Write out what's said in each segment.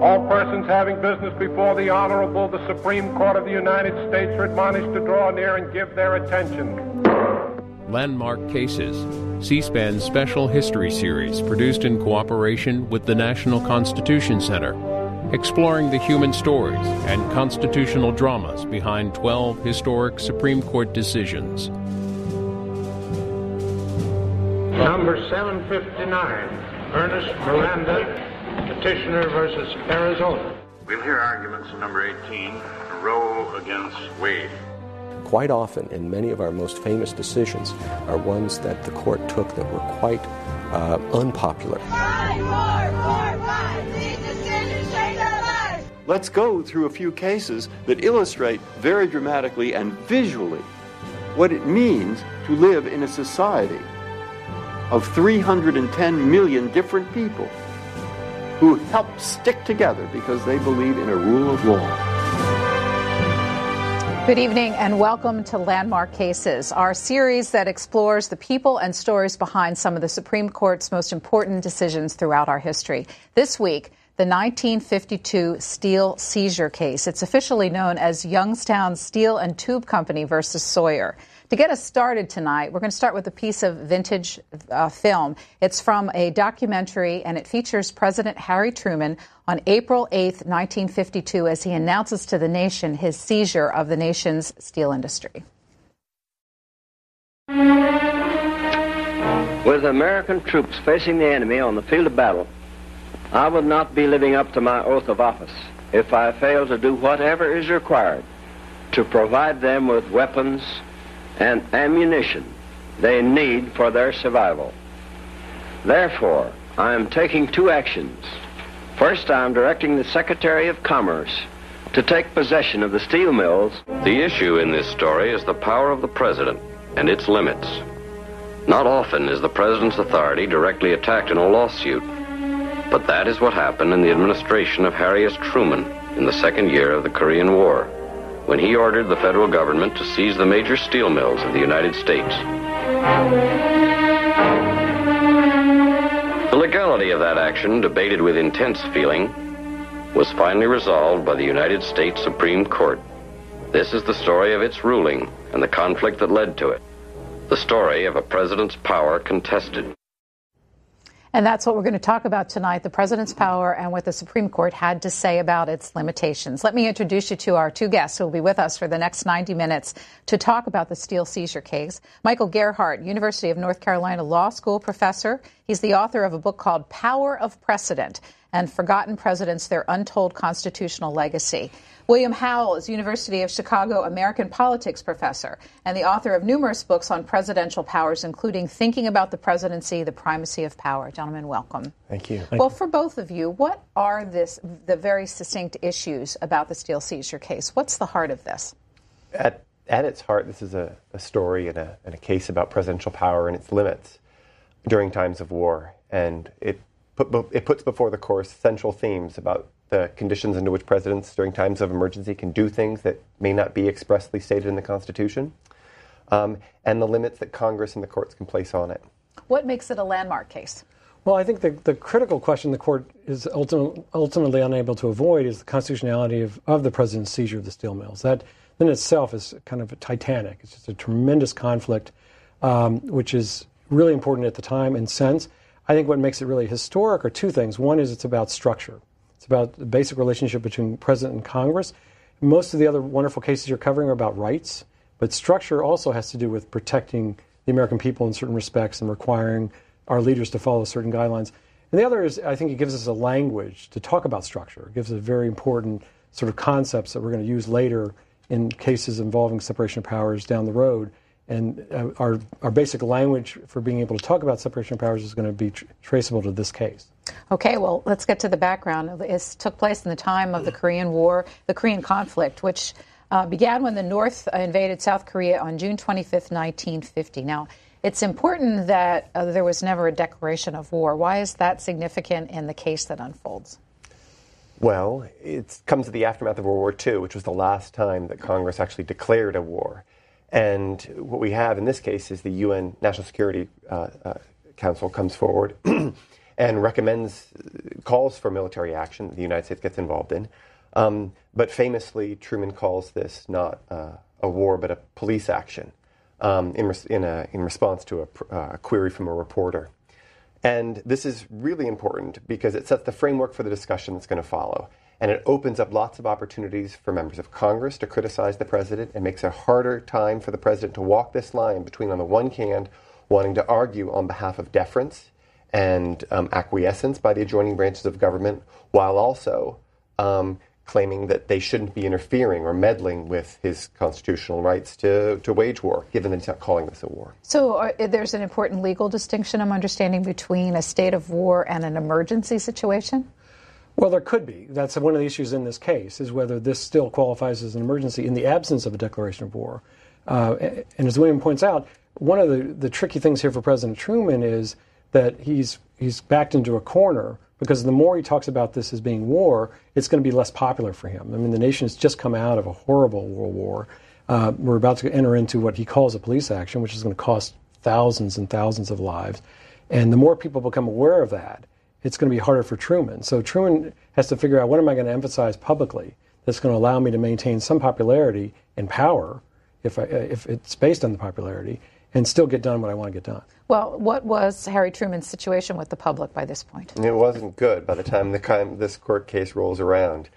All persons having business before the Honorable, the Supreme Court of the United States are admonished to draw near and give their attention. Landmark Cases, C SPAN's special history series produced in cooperation with the National Constitution Center, exploring the human stories and constitutional dramas behind 12 historic Supreme Court decisions. Number 759, Ernest Miranda, Petitioner versus Arizona. We'll hear arguments in number 18, Roe against Wade. Quite often, in many of our most famous decisions, are ones that the court took that were quite uh, unpopular. Let's go through a few cases that illustrate very dramatically and visually what it means to live in a society of 310 million different people who help stick together because they believe in a rule of law. Good evening and welcome to Landmark Cases, our series that explores the people and stories behind some of the Supreme Court's most important decisions throughout our history. This week, the 1952 steel seizure case. It's officially known as Youngstown Steel and Tube Company versus Sawyer. To get us started tonight, we're going to start with a piece of vintage uh, film. It's from a documentary and it features President Harry Truman on April 8, 1952, as he announces to the nation his seizure of the nation's steel industry. With American troops facing the enemy on the field of battle, I would not be living up to my oath of office if I fail to do whatever is required to provide them with weapons and ammunition they need for their survival. Therefore, I am taking two actions. First, I am directing the Secretary of Commerce to take possession of the steel mills. The issue in this story is the power of the President and its limits. Not often is the President's authority directly attacked in a lawsuit, but that is what happened in the administration of Harry S. Truman in the second year of the Korean War when he ordered the federal government to seize the major steel mills of the United States. The legality of that action, debated with intense feeling, was finally resolved by the United States Supreme Court. This is the story of its ruling and the conflict that led to it. The story of a president's power contested. And that's what we're going to talk about tonight the president's power and what the Supreme Court had to say about its limitations. Let me introduce you to our two guests who will be with us for the next 90 minutes to talk about the steel seizure case. Michael Gerhardt, University of North Carolina Law School professor. He's the author of a book called Power of Precedent and Forgotten Presidents, Their Untold Constitutional Legacy. William Howell is University of Chicago American Politics professor and the author of numerous books on presidential powers, including Thinking About the Presidency, The Primacy of Power. Gentlemen, welcome. Thank you. Well, for both of you, what are this, the very succinct issues about the steel seizure case? What's the heart of this? At, at its heart, this is a, a story and a, and a case about presidential power and its limits during times of war. And it, put, it puts before the course central themes about the conditions under which presidents during times of emergency can do things that may not be expressly stated in the Constitution, um, and the limits that Congress and the courts can place on it. What makes it a landmark case? Well, I think the, the critical question the court is ultimate, ultimately unable to avoid is the constitutionality of, of the president's seizure of the steel mills. That in itself is kind of a titanic. It's just a tremendous conflict, um, which is really important at the time and sense. I think what makes it really historic are two things. One is it's about structure It's about the basic relationship between president and Congress. Most of the other wonderful cases you're covering are about rights, but structure also has to do with protecting the American people in certain respects and requiring our leaders to follow certain guidelines. And the other is, I think it gives us a language to talk about structure. It gives us very important sort of concepts that we're going to use later in cases involving separation of powers down the road and uh, our, our basic language for being able to talk about separation of powers is going to be tr- traceable to this case. Okay, well, let's get to the background. This took place in the time of the Korean War, the Korean conflict, which uh, began when the North invaded South Korea on June 25th, 1950. Now, it's important that uh, there was never a declaration of war. Why is that significant in the case that unfolds? Well, it comes to the aftermath of World War II, which was the last time that Congress actually declared a war. And what we have in this case is the UN National Security uh, uh, Council comes forward and recommends calls for military action that the United States gets involved in. Um, but famously, Truman calls this not uh, a war, but a police action um, in, res- in, a, in, response to a, uh, query from a reporter. And this is really important because it sets the framework for the discussion that's going to follow. And it opens up lots of opportunities for members of Congress to criticize the president and makes it a harder time for the president to walk this line between, on the one hand, wanting to argue on behalf of deference and um, acquiescence by the adjoining branches of government, while also um, claiming that they shouldn't be interfering or meddling with his constitutional rights to, to wage war, given that he's not calling this a war. So are, uh, there's an important legal distinction, I'm understanding, between a state of war and an emergency situation? Well, there could be. That's one of the issues in this case, is whether this still qualifies as an emergency in the absence of a declaration of war. Uh, and as William points out, one of the, the tricky things here for President Truman is that he's, he's backed into a corner because the more he talks about this as being war, it's going to be less popular for him. I mean, the nation has just come out of a horrible world war. Uh, we're about to enter into what he calls a police action, which is going to cost thousands and thousands of lives. And the more people become aware of that, it's going to be harder for Truman. So Truman has to figure out what am I going to emphasize publicly that's going to allow me to maintain some popularity and power, if, I, if it's based on the popularity, and still get done what I want to get done. Well, what was Harry Truman's situation with the public by this point? It wasn't good by the time the, this court case rolls around.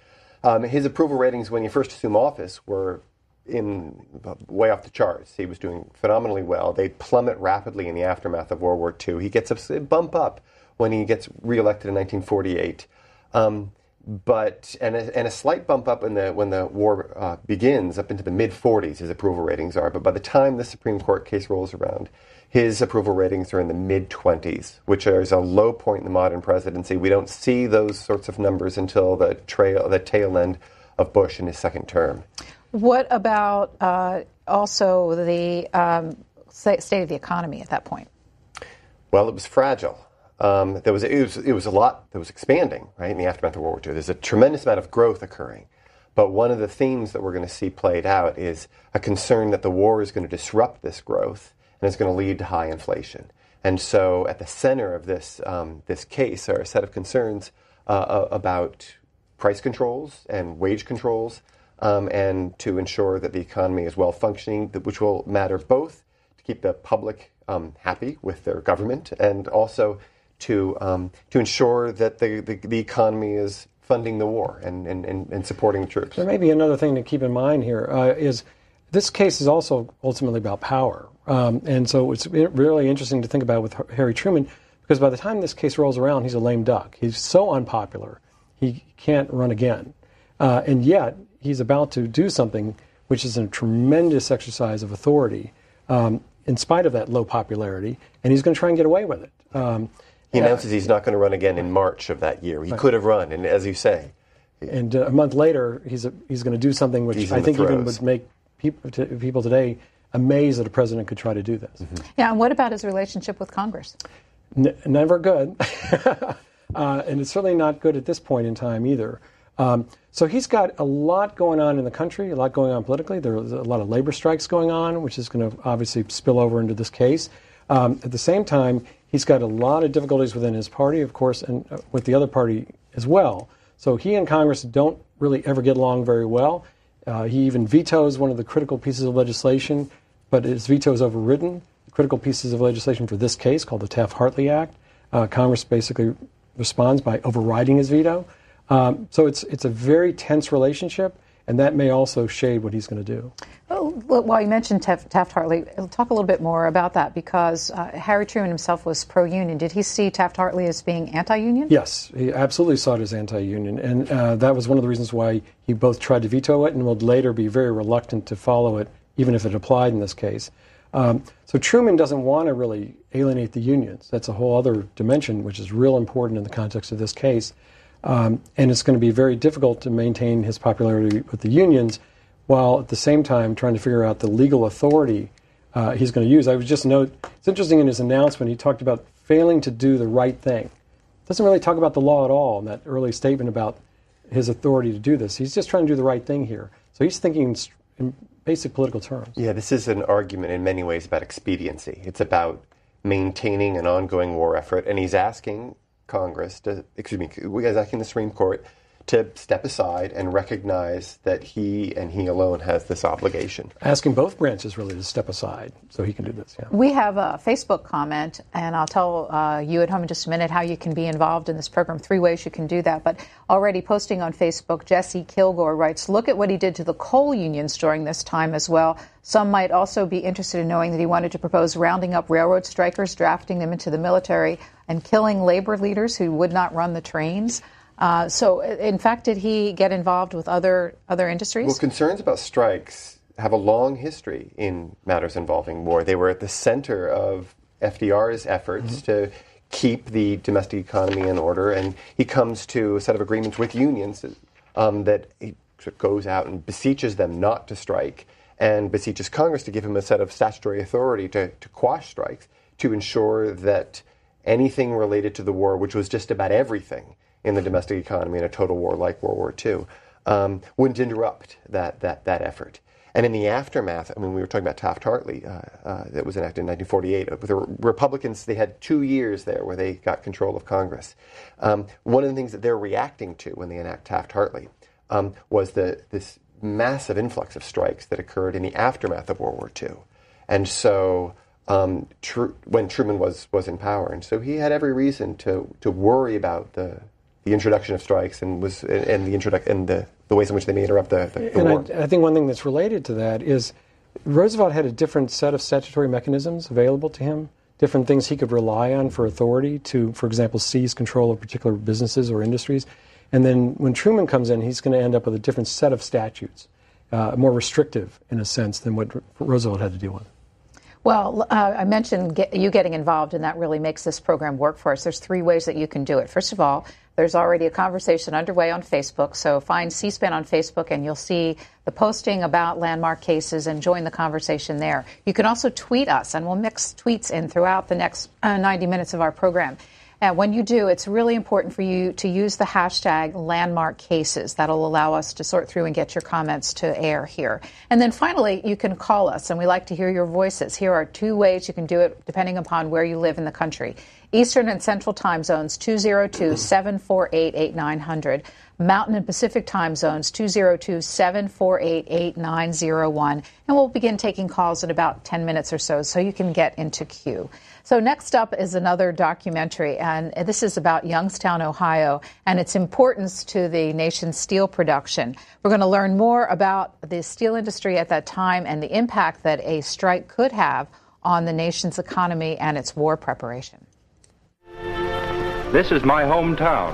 Um, his approval ratings when he first assumed office were in way off the charts. He was doing phenomenally well. They plummet rapidly in the aftermath of World War II. He gets a bump up when he gets reelected in 1948. Um, but and a, and a slight bump up in the when the war uh, begins up into the mid 40s his approval ratings are. But by the time the Supreme Court case rolls around his approval ratings are in the mid 20s which is a low point in the modern presidency. We don't see those sorts of numbers until the trail the tail end of Bush in his second term. What about uh, also the um, state of the economy at that point? Well it was fragile um, there was it, was it was a lot that was expanding right in the aftermath of World War II. There's a tremendous amount of growth occurring, but one of the themes that we're going to see played out is a concern that the war is going to disrupt this growth and is going to lead to high inflation. And so, at the center of this um, this case are a set of concerns uh, about price controls and wage controls, um, and to ensure that the economy is well functioning, which will matter both to keep the public um, happy with their government and also to um, to ensure that the, the, the economy is funding the war and, and, and, supporting the troops. There may be another thing to keep in mind here uh, is this case is also ultimately about power, um, and so it's really interesting to think about with Harry Truman because by the time this case rolls around, he's a lame duck. He's so unpopular, he can't run again, uh, and yet he's about to do something which is a tremendous exercise of authority. Um, in spite of that low popularity, and he's going to try and get away with it. Um, he announces he's not going to run again in March of that year. He right. could have run, and as you say, and uh, a month later, he's a, he's going to do something which I think even would make people, t- people today amazed that a president could try to do this. Mm-hmm. Yeah, and what about his relationship with Congress? N- never good, uh, and it's certainly not good at this point in time either. Um, so he's got a lot going on in the country, a lot going on politically. There's a lot of labor strikes going on, which is going to obviously spill over into this case. Um, at the same time, He's got a lot of difficulties within his party, of course, and uh, with the other party as well. So he and Congress don't really ever get along very well. Uh, he even vetoes one of the critical pieces of legislation, but his veto is overridden. Critical pieces of legislation for this case, called the Taft Hartley Act, uh, Congress basically responds by overriding his veto. Um, so it's it's a very tense relationship, and that may also shade what he's going to do. Well, while you mentioned Taft Hartley, talk a little bit more about that because uh, Harry Truman himself was pro union. Did he see Taft Hartley as being anti union? Yes, he absolutely saw it as anti union. And uh, that was one of the reasons why he both tried to veto it and would later be very reluctant to follow it, even if it applied in this case. Um, so Truman doesn't want to really alienate the unions. That's a whole other dimension, which is real important in the context of this case. Um, and it's going to be very difficult to maintain his popularity with the unions while at the same time trying to figure out the legal authority uh, he's going to use. I would just note it's interesting in his announcement he talked about failing to do the right thing. Doesn't really talk about the law at all in that early statement about his authority to do this. He's just trying to do the right thing here. So he's thinking in basic political terms. Yeah, this is an argument in many ways about expediency. It's about maintaining an ongoing war effort, and he's asking Congress to, excuse me, is asking the Supreme Court to step aside and recognize that he and he alone has this obligation. Asking both branches really to step aside so he can do this. Yeah. We have a Facebook comment, and I'll tell uh, you at home in just a minute how you can be involved in this program. Three ways you can do that. But already posting on Facebook, Jesse Kilgore writes, "Look at what he did to the coal unions during this time as well." Some might also be interested in knowing that he wanted to propose rounding up railroad strikers, drafting them into the military, and killing labor leaders who would not run the trains. Uh, so, in fact, did he get involved with other other industries? Well, concerns about strikes have a long history in matters involving war. They were at the center of FDR's efforts mm-hmm. to keep the domestic economy in order, and he comes to a set of agreements with unions um, that he goes out and beseeches them not to strike, and beseeches Congress to give him a set of statutory authority to, to quash strikes to ensure that anything related to the war, which was just about everything, in the domestic economy in a total war like World War II, um, wouldn't interrupt that, that, that effort. And in the aftermath, I mean, we were talking about Taft-Hartley uh, uh, that was enacted in 1948. The Republicans, they had two years there where they got control of Congress. Um, one of the things that they're reacting to when they enact Taft-Hartley um, was the, this massive influx of strikes that occurred in the aftermath of World War II. And so um, Tr- when Truman was, was in power. And so he had every reason to, to worry about the, the introduction of strikes and was and the introduc- and the, the ways in which they may interrupt the, the, the and war. I, I, think one thing that's related to that is Roosevelt had a different set of statutory mechanisms available to him, different things he could rely on for authority to, for example, seize control of particular businesses or industries. And then when Truman comes in, he's going to end up with a different set of statutes, uh, more restrictive in a sense than what Roosevelt had to deal with. Well, uh, I mentioned get, you getting involved, and that really makes this program work for us. There's three ways that you can do it. First of all, there's already a conversation underway on Facebook, so find C SPAN on Facebook and you'll see the posting about landmark cases and join the conversation there. You can also tweet us, and we'll mix tweets in throughout the next uh, 90 minutes of our program. And when you do, it's really important for you to use the hashtag landmark cases. That'll allow us to sort through and get your comments to air here. And then finally, you can call us, and we like to hear your voices. Here are two ways you can do it depending upon where you live in the country. Eastern and Central time zones 202 748 8900. Mountain and Pacific time zones 202 748 8901. And we'll begin taking calls in about 10 minutes or so so you can get into queue. So, next up is another documentary, and this is about Youngstown, Ohio, and its importance to the nation's steel production. We're going to learn more about the steel industry at that time and the impact that a strike could have on the nation's economy and its war preparation. This is my hometown.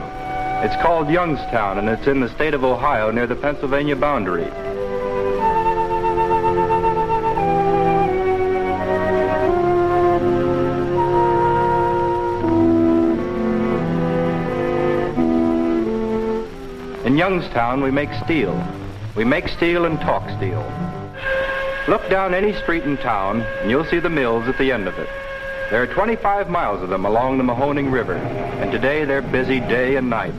It's called Youngstown, and it's in the state of Ohio near the Pennsylvania boundary. In Youngstown, we make steel. We make steel and talk steel. Look down any street in town, and you'll see the mills at the end of it. There are 25 miles of them along the Mahoning River, and today they're busy day and night.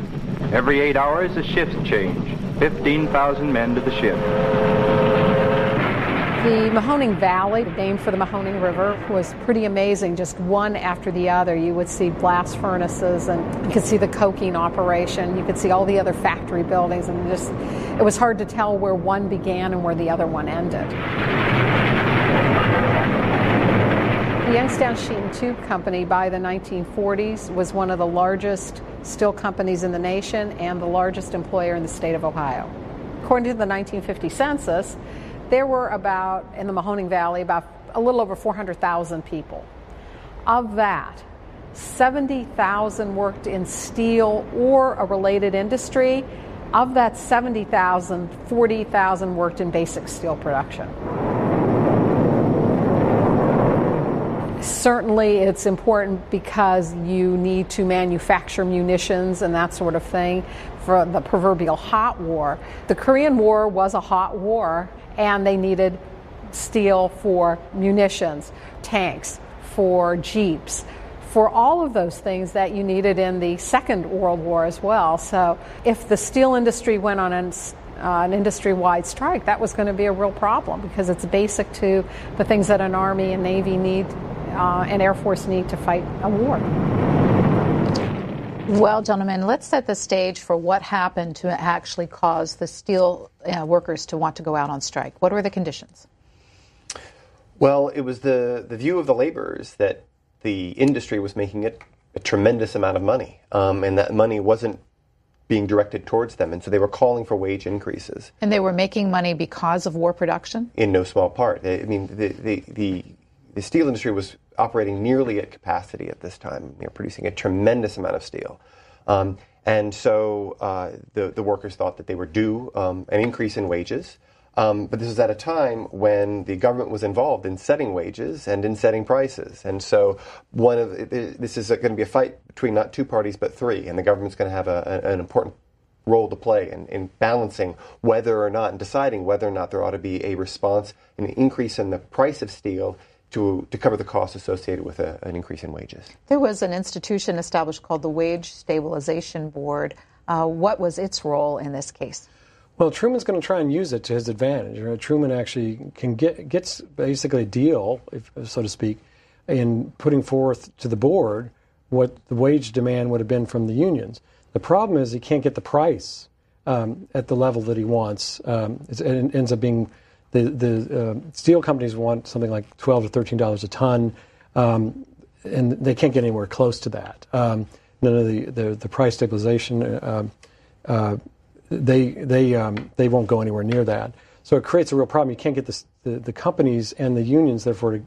Every eight hours, a shift change. 15,000 men to the shift. The Mahoning Valley, named for the Mahoning River, was pretty amazing. Just one after the other, you would see blast furnaces, and you could see the coking operation. You could see all the other factory buildings, and just it was hard to tell where one began and where the other one ended. The Youngstown Sheet and Tube Company by the 1940s was one of the largest steel companies in the nation and the largest employer in the state of Ohio. According to the 1950 census, there were about, in the Mahoning Valley, about a little over 400,000 people. Of that, 70,000 worked in steel or a related industry. Of that 70,000, 40,000 worked in basic steel production. Certainly, it's important because you need to manufacture munitions and that sort of thing for the proverbial hot war. The Korean War was a hot war, and they needed steel for munitions, tanks, for jeeps, for all of those things that you needed in the Second World War as well. So, if the steel industry went on an uh, an industry wide strike, that was going to be a real problem because it's basic to the things that an Army and Navy need uh, and Air Force need to fight a war. Well, gentlemen, let's set the stage for what happened to actually cause the steel uh, workers to want to go out on strike. What were the conditions? Well, it was the, the view of the laborers that the industry was making it a tremendous amount of money, um, and that money wasn't being directed towards them, and so they were calling for wage increases. And they were making money because of war production. In no small part, I mean, the the, the, the steel industry was operating nearly at capacity at this time, you know, producing a tremendous amount of steel. Um, and so uh, the, the workers thought that they were due um, an increase in wages. Um, but this was at a time when the government was involved in setting wages and in setting prices. And so one of this is going to be a fight between not two parties but three, and the government's going to have a, an important role to play in, in, balancing whether or not and deciding whether or not there ought to be a response, an increase in the price of steel to, to cover the costs associated with a, an increase in wages. There was an institution established called the Wage Stabilization Board. Uh, what was its role in this case? Well, Truman's going to try and use it to his advantage. Right? Truman actually can get gets basically a deal, if, so to speak, in putting forth to the board what the wage demand would have been from the unions. The problem is he can't get the price um, at the level that he wants. Um, it ends up being the the uh, steel companies want something like twelve to thirteen dollars a ton, um, and they can't get anywhere close to that. Um, none of the, the, the price stabilization, uh, uh, they they um, they won't go anywhere near that. So it creates a real problem. You can't get the, the, the companies and the unions, therefore, to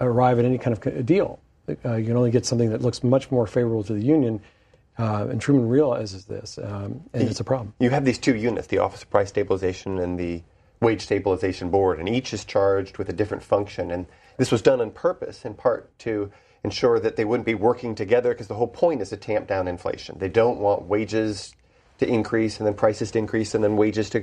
arrive at any kind of deal. Uh, you can only get something that looks much more favorable to the union. Uh, and Truman realizes this, um, and it's a problem. You have these two units, the Office of Price Stabilization and the Wage Stabilization Board, and each is charged with a different function. And this was done on purpose, in part to ensure that they wouldn't be working together, because the whole point is to tamp down inflation. They don't want wages to increase and then prices to increase and then wages to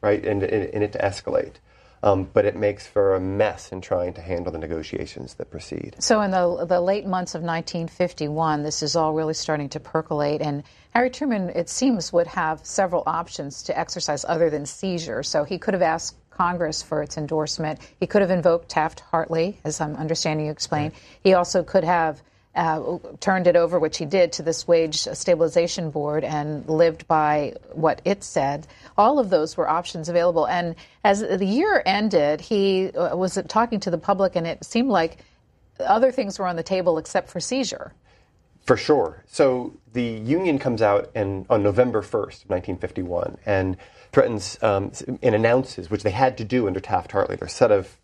right and, and, and it to escalate. Um, but it makes for a mess in trying to handle the negotiations that proceed. So, in the the late months of 1951, this is all really starting to percolate, and Harry Truman, it seems, would have several options to exercise other than seizure. So he could have asked Congress for its endorsement. He could have invoked Taft-Hartley, as I'm understanding you explained. Right. He also could have uh, turned it over, which he did, to this wage stabilization board and lived by what it said. All of those were options available. And as the year ended, he uh, was talking to the public, and it seemed like other things were on the table except for seizure. For sure. So the union comes out in, on November 1st, 1951, and threatens um, and announces, which they had to do under Taft Hartley, their set of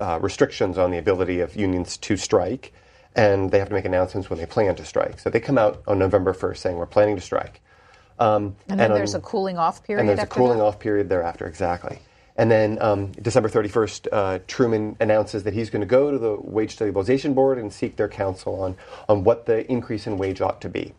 uh, restrictions on the ability of unions to strike, and they have to make announcements when they plan to strike. So they come out on November 1st saying, We're planning to strike. Um, and then and there's on, a cooling off period. And there's a cooling that? off period thereafter, exactly. And then um, December 31st, uh, Truman announces that he's going to go to the Wage Stabilization Board and seek their counsel on, on what the increase in wage ought to be.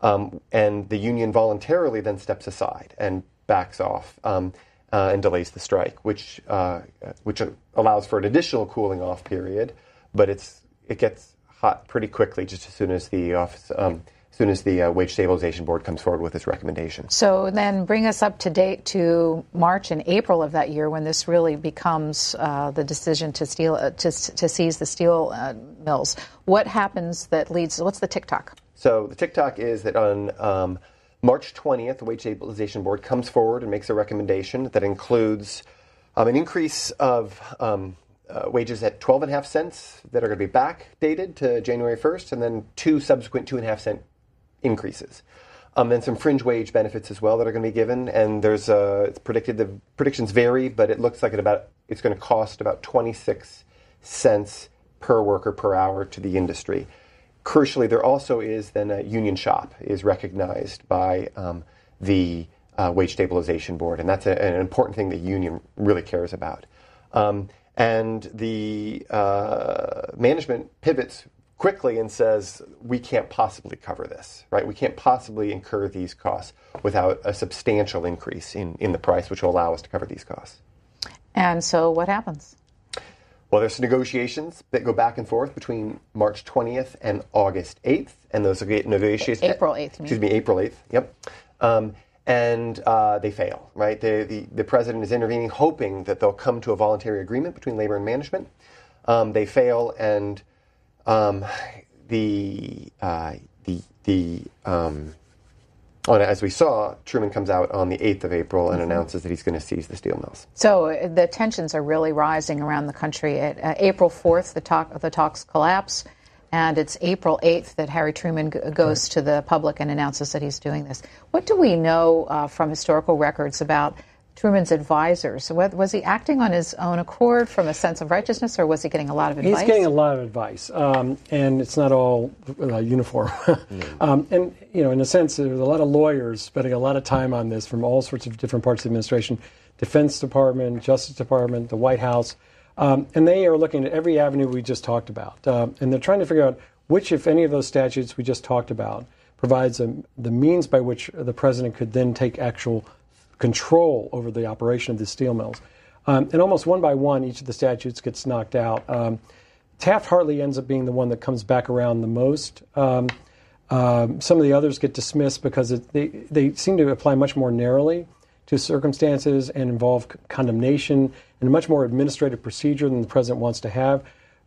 Um, and the union voluntarily then steps aside and backs off um, uh, and delays the strike, which, uh, which allows for an additional cooling off period, but it's, it gets hot pretty quickly just as soon as the office um, soon as the uh, Wage Stabilization Board comes forward with its recommendation. So then bring us up to date to March and April of that year when this really becomes uh, the decision to, steal, uh, to, to seize the steel uh, mills. What happens that leads, what's the tick-tock? So the tick-tock is that on um, March 20th, the Wage Stabilization Board comes forward and makes a recommendation that includes um, an increase of um, uh, wages at 12 and a half cents that are going to be backdated to January 1st, and then two subsequent two and a half cent increases. Um, and some fringe wage benefits as well that are going to be given. And there's uh, it's predicted the predictions vary, but it looks like it about it's going to cost about 26 cents per worker per hour to the industry. Crucially, there also is then a union shop is recognized by um, the uh, wage stabilization board, and that's a, an important thing the union really cares about. Um, and the uh, management pivots quickly and says, we can't possibly cover this, right? We can't possibly incur these costs without a substantial increase in, in the price, which will allow us to cover these costs. And so what happens? Well, there's negotiations that go back and forth between March 20th and August 8th, and those negotiations. April 8th. Excuse me, April 8th. Yep. Um, and uh, they fail. Right. The, the, the president is intervening, hoping that they'll come to a voluntary agreement between labor and management. Um, they fail, and um, the uh, the the um, on, as we saw, Truman comes out on the 8th of April and mm-hmm. announces that he's going to seize the steel mills. So uh, the tensions are really rising around the country. At uh, April 4th, the, talk, the talks collapse, and it's April 8th that Harry Truman g- goes right. to the public and announces that he's doing this. What do we know uh, from historical records about Truman's advisors? Was he acting on his own accord from a sense of righteousness, or was he getting a lot of advice? He's getting a lot of advice, um, and it's not all uh, uniform. mm. um, and you know, in a sense, there's a lot of lawyers spending a lot of time on this from all sorts of different parts of the administration, Defense Department, Justice Department, the White House, um, and they are looking at every avenue we just talked about, uh, and they're trying to figure out which, if any, of those statutes we just talked about provides a, the means by which the president could then take actual control over the operation of the steel mills. Um, and almost one by one, each of the statutes gets knocked out. Um, Taft Hartley ends up being the one that comes back around the most. Um, um some of the others get dismissed because it, they, they seem to apply much more narrowly to circumstances and involve condemnation and a much more administrative procedure than the president wants to have.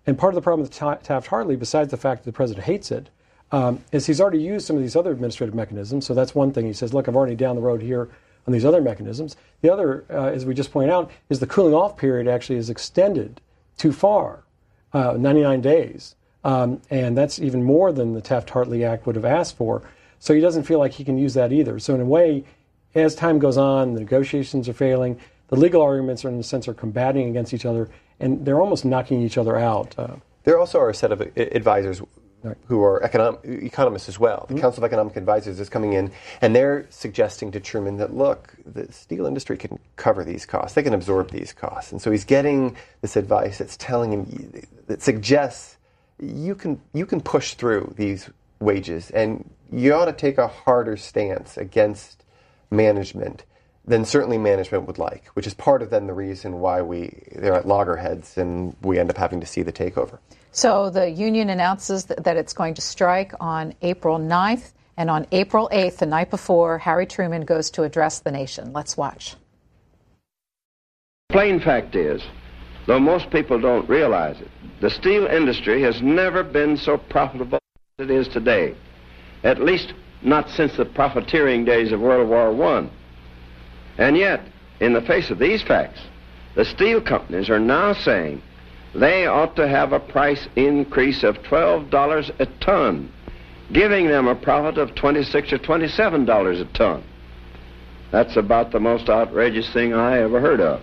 And part of the problem with Taft Hartley, besides the fact that the president hates it, um, is he's already used some of these other administrative mechanisms. So that's one thing. He says, look, I've already down the road here on these other mechanisms. The other, uh, as we just pointed out, is the cooling off period actually is extended too far, uh, 99 days. Um, and that's even more than the Taft Hartley Act would have asked for. So he doesn't feel like he can use that either. So, in a way, as time goes on, the negotiations are failing, the legal arguments are, in a sense, are combating against each other, and they're almost knocking each other out. Uh, there also are a set of advisors who are economic, economists as well. The mm-hmm. Council of Economic Advisors is coming in, and they're suggesting to Truman that look, the steel industry can cover these costs; they can absorb these costs. And so he's getting this advice that's telling him that suggests you can you can push through these wages, and you ought to take a harder stance against management than certainly management would like, which is part of then the reason why we they're at loggerheads and we end up having to see the takeover. So the union announces that, that it's going to strike on April 9th, and on April 8th, the night before, Harry Truman goes to address the nation. Let's watch. Plain fact is, though most people don't realize it, the steel industry has never been so profitable as it is today. At least not since the profiteering days of World War I. And yet, in the face of these facts, the steel companies are now saying they ought to have a price increase of $12 a ton, giving them a profit of 26 or $27 a ton. That's about the most outrageous thing I ever heard of.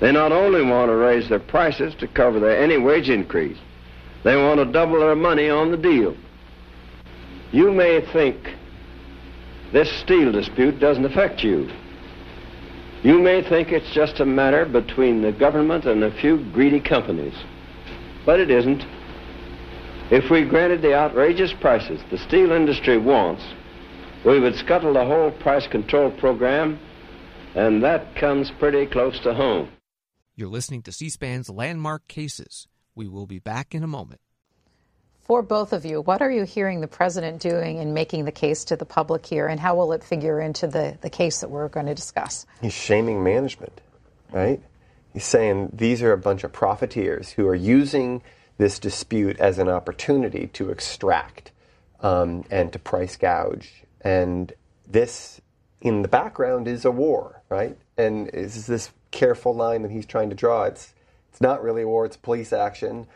They not only want to raise their prices to cover their any wage increase, they want to double their money on the deal. You may think this steel dispute doesn't affect you. You may think it's just a matter between the government and a few greedy companies, but it isn't. If we granted the outrageous prices the steel industry wants, we would scuttle the whole price control program, and that comes pretty close to home. You're listening to C SPAN's Landmark Cases. We will be back in a moment. For both of you, what are you hearing the president doing in making the case to the public here, and how will it figure into the, the case that we're going to discuss? He's shaming management, right? He's saying these are a bunch of profiteers who are using this dispute as an opportunity to extract um, and to price gouge. And this, in the background, is a war, right? And is this careful line that he's trying to draw? It's it's not really a war; it's police action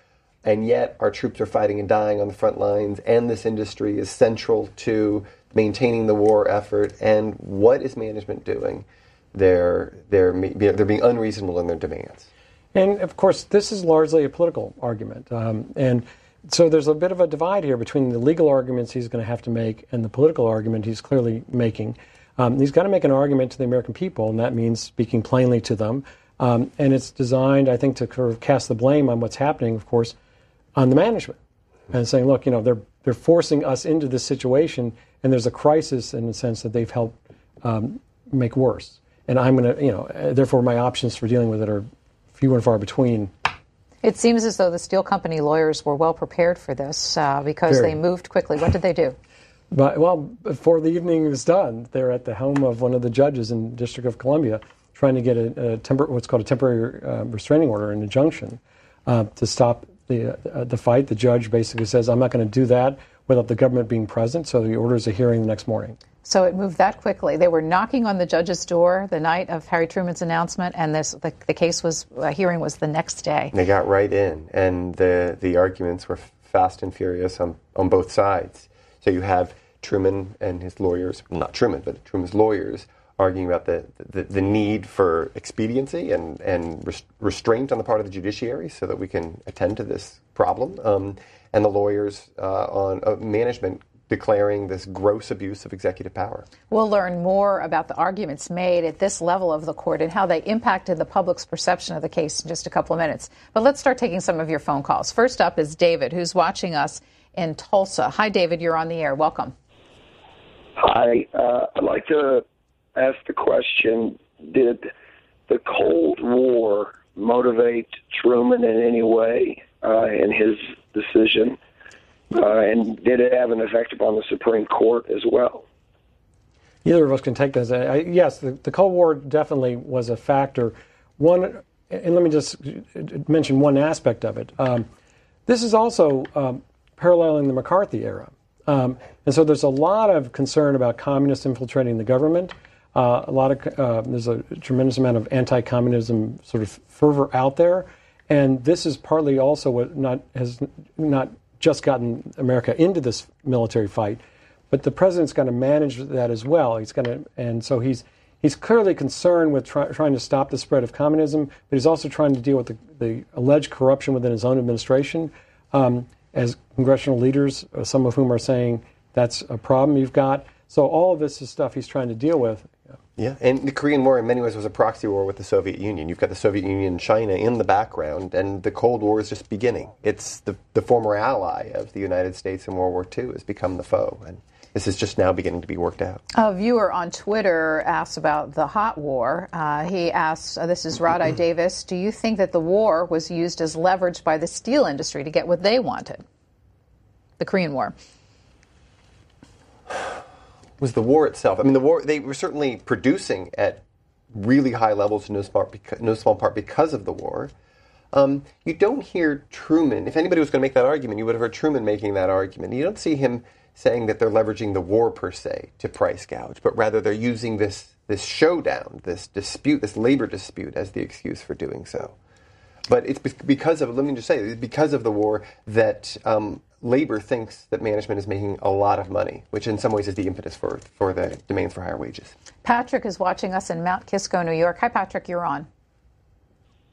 and yet our troops are fighting and dying on the front lines, and this industry is central to maintaining the war effort. And what is management doing? They're they're they're being unreasonable in their demands. And of course, this is largely a political argument, um, and so there's a bit of a divide here between the legal arguments he's going to have to make and the political argument he's clearly making. Um, he's got to make an argument to the American people, and that means speaking plainly to them. Um, and it's designed, I think, to sort of cast the blame on what's happening, of course, on the management and saying, look, you know, they're they're forcing us into this situation, and there's a crisis in the sense that they've helped um, make worse. And I'm going to, you know, therefore my options for dealing with it are few and far between. It seems as though the steel company lawyers were well prepared for this uh, because Very. they moved quickly. What did they do? But, well, before the evening was done, they're at the home of one of the judges in District of Columbia trying to get a, a tempor- what's called a temporary uh, restraining order, an injunction, uh, to stop the uh, the fight. The judge basically says, "I'm not going to do that. without the government being present. So he orders a hearing the next morning. So it moved that quickly. They were knocking on the judge's door the night of Harry Truman's announcement, and this the, the case was uh, hearing was the next day. They got right in, and the the arguments were fast and furious on on both sides. So you have Truman and his lawyers, not Truman, but Truman's lawyers, arguing about the, the, the need for expediency and, and res- restraint on the part of the judiciary so that we can attend to this problem. Um, and the lawyers uh, on uh, management declaring this gross abuse of executive power. We'll learn more about the arguments made at this level of the court and how they impacted the public's perception of the case in just a couple of minutes. But let's start taking some of your phone calls. First up is David, who's watching us in Tulsa. Hi, David, you're on the air. Welcome. Hi. Uh, I'd like to ask the question Did the Cold War motivate Truman in any way uh, in his decision? Uh, and did it have an effect upon the Supreme Court as well? Either of us can take this. I, yes, the, the, Cold War definitely was a factor. One, and let me just mention one aspect of it. Um, this is also um, paralleling the McCarthy era. Um, and so there's a lot of concern about communists infiltrating the government. Uh, a lot of uh, there's a tremendous amount of anti-communism sort of fervor out there, and this is partly also what not has not just gotten America into this military fight, but the president's going to manage that as well. He's going to, and so he's he's clearly concerned with try, trying to stop the spread of communism, but he's also trying to deal with the, the alleged corruption within his own administration. Um, as congressional leaders, uh, some of whom are saying that's a problem you've got. So all of this is stuff he's trying to deal with. Yeah, and the Korean War in many ways was a proxy war with the Soviet Union. You've got the Soviet Union and China in the background, and the Cold War is just beginning. It's the, the former ally of the United States in World War II has become the foe, and this is just now beginning to be worked out. A viewer on Twitter asked about the hot war. Uh, he asks, uh, this is Rod I. Davis, do you think that the war was used as leverage by the steel industry to get what they wanted? The Korean War was the war itself. I mean, the war, they were certainly producing at really high levels no small, no small part because of the war. Um, you don't hear Truman, if anybody was going to make that argument, you would have heard Truman making that argument. You don't see him saying that they're leveraging the war per se to price gouge, but rather they're using this, this showdown, this dispute, this labor dispute as the excuse for doing so. But it's because of, let me just say, because of the war that um, labor thinks that management is making a lot of money, which in some ways is the impetus for, for the demand for higher wages. Patrick is watching us in Mount Kisco, New York. Hi, Patrick, you're on.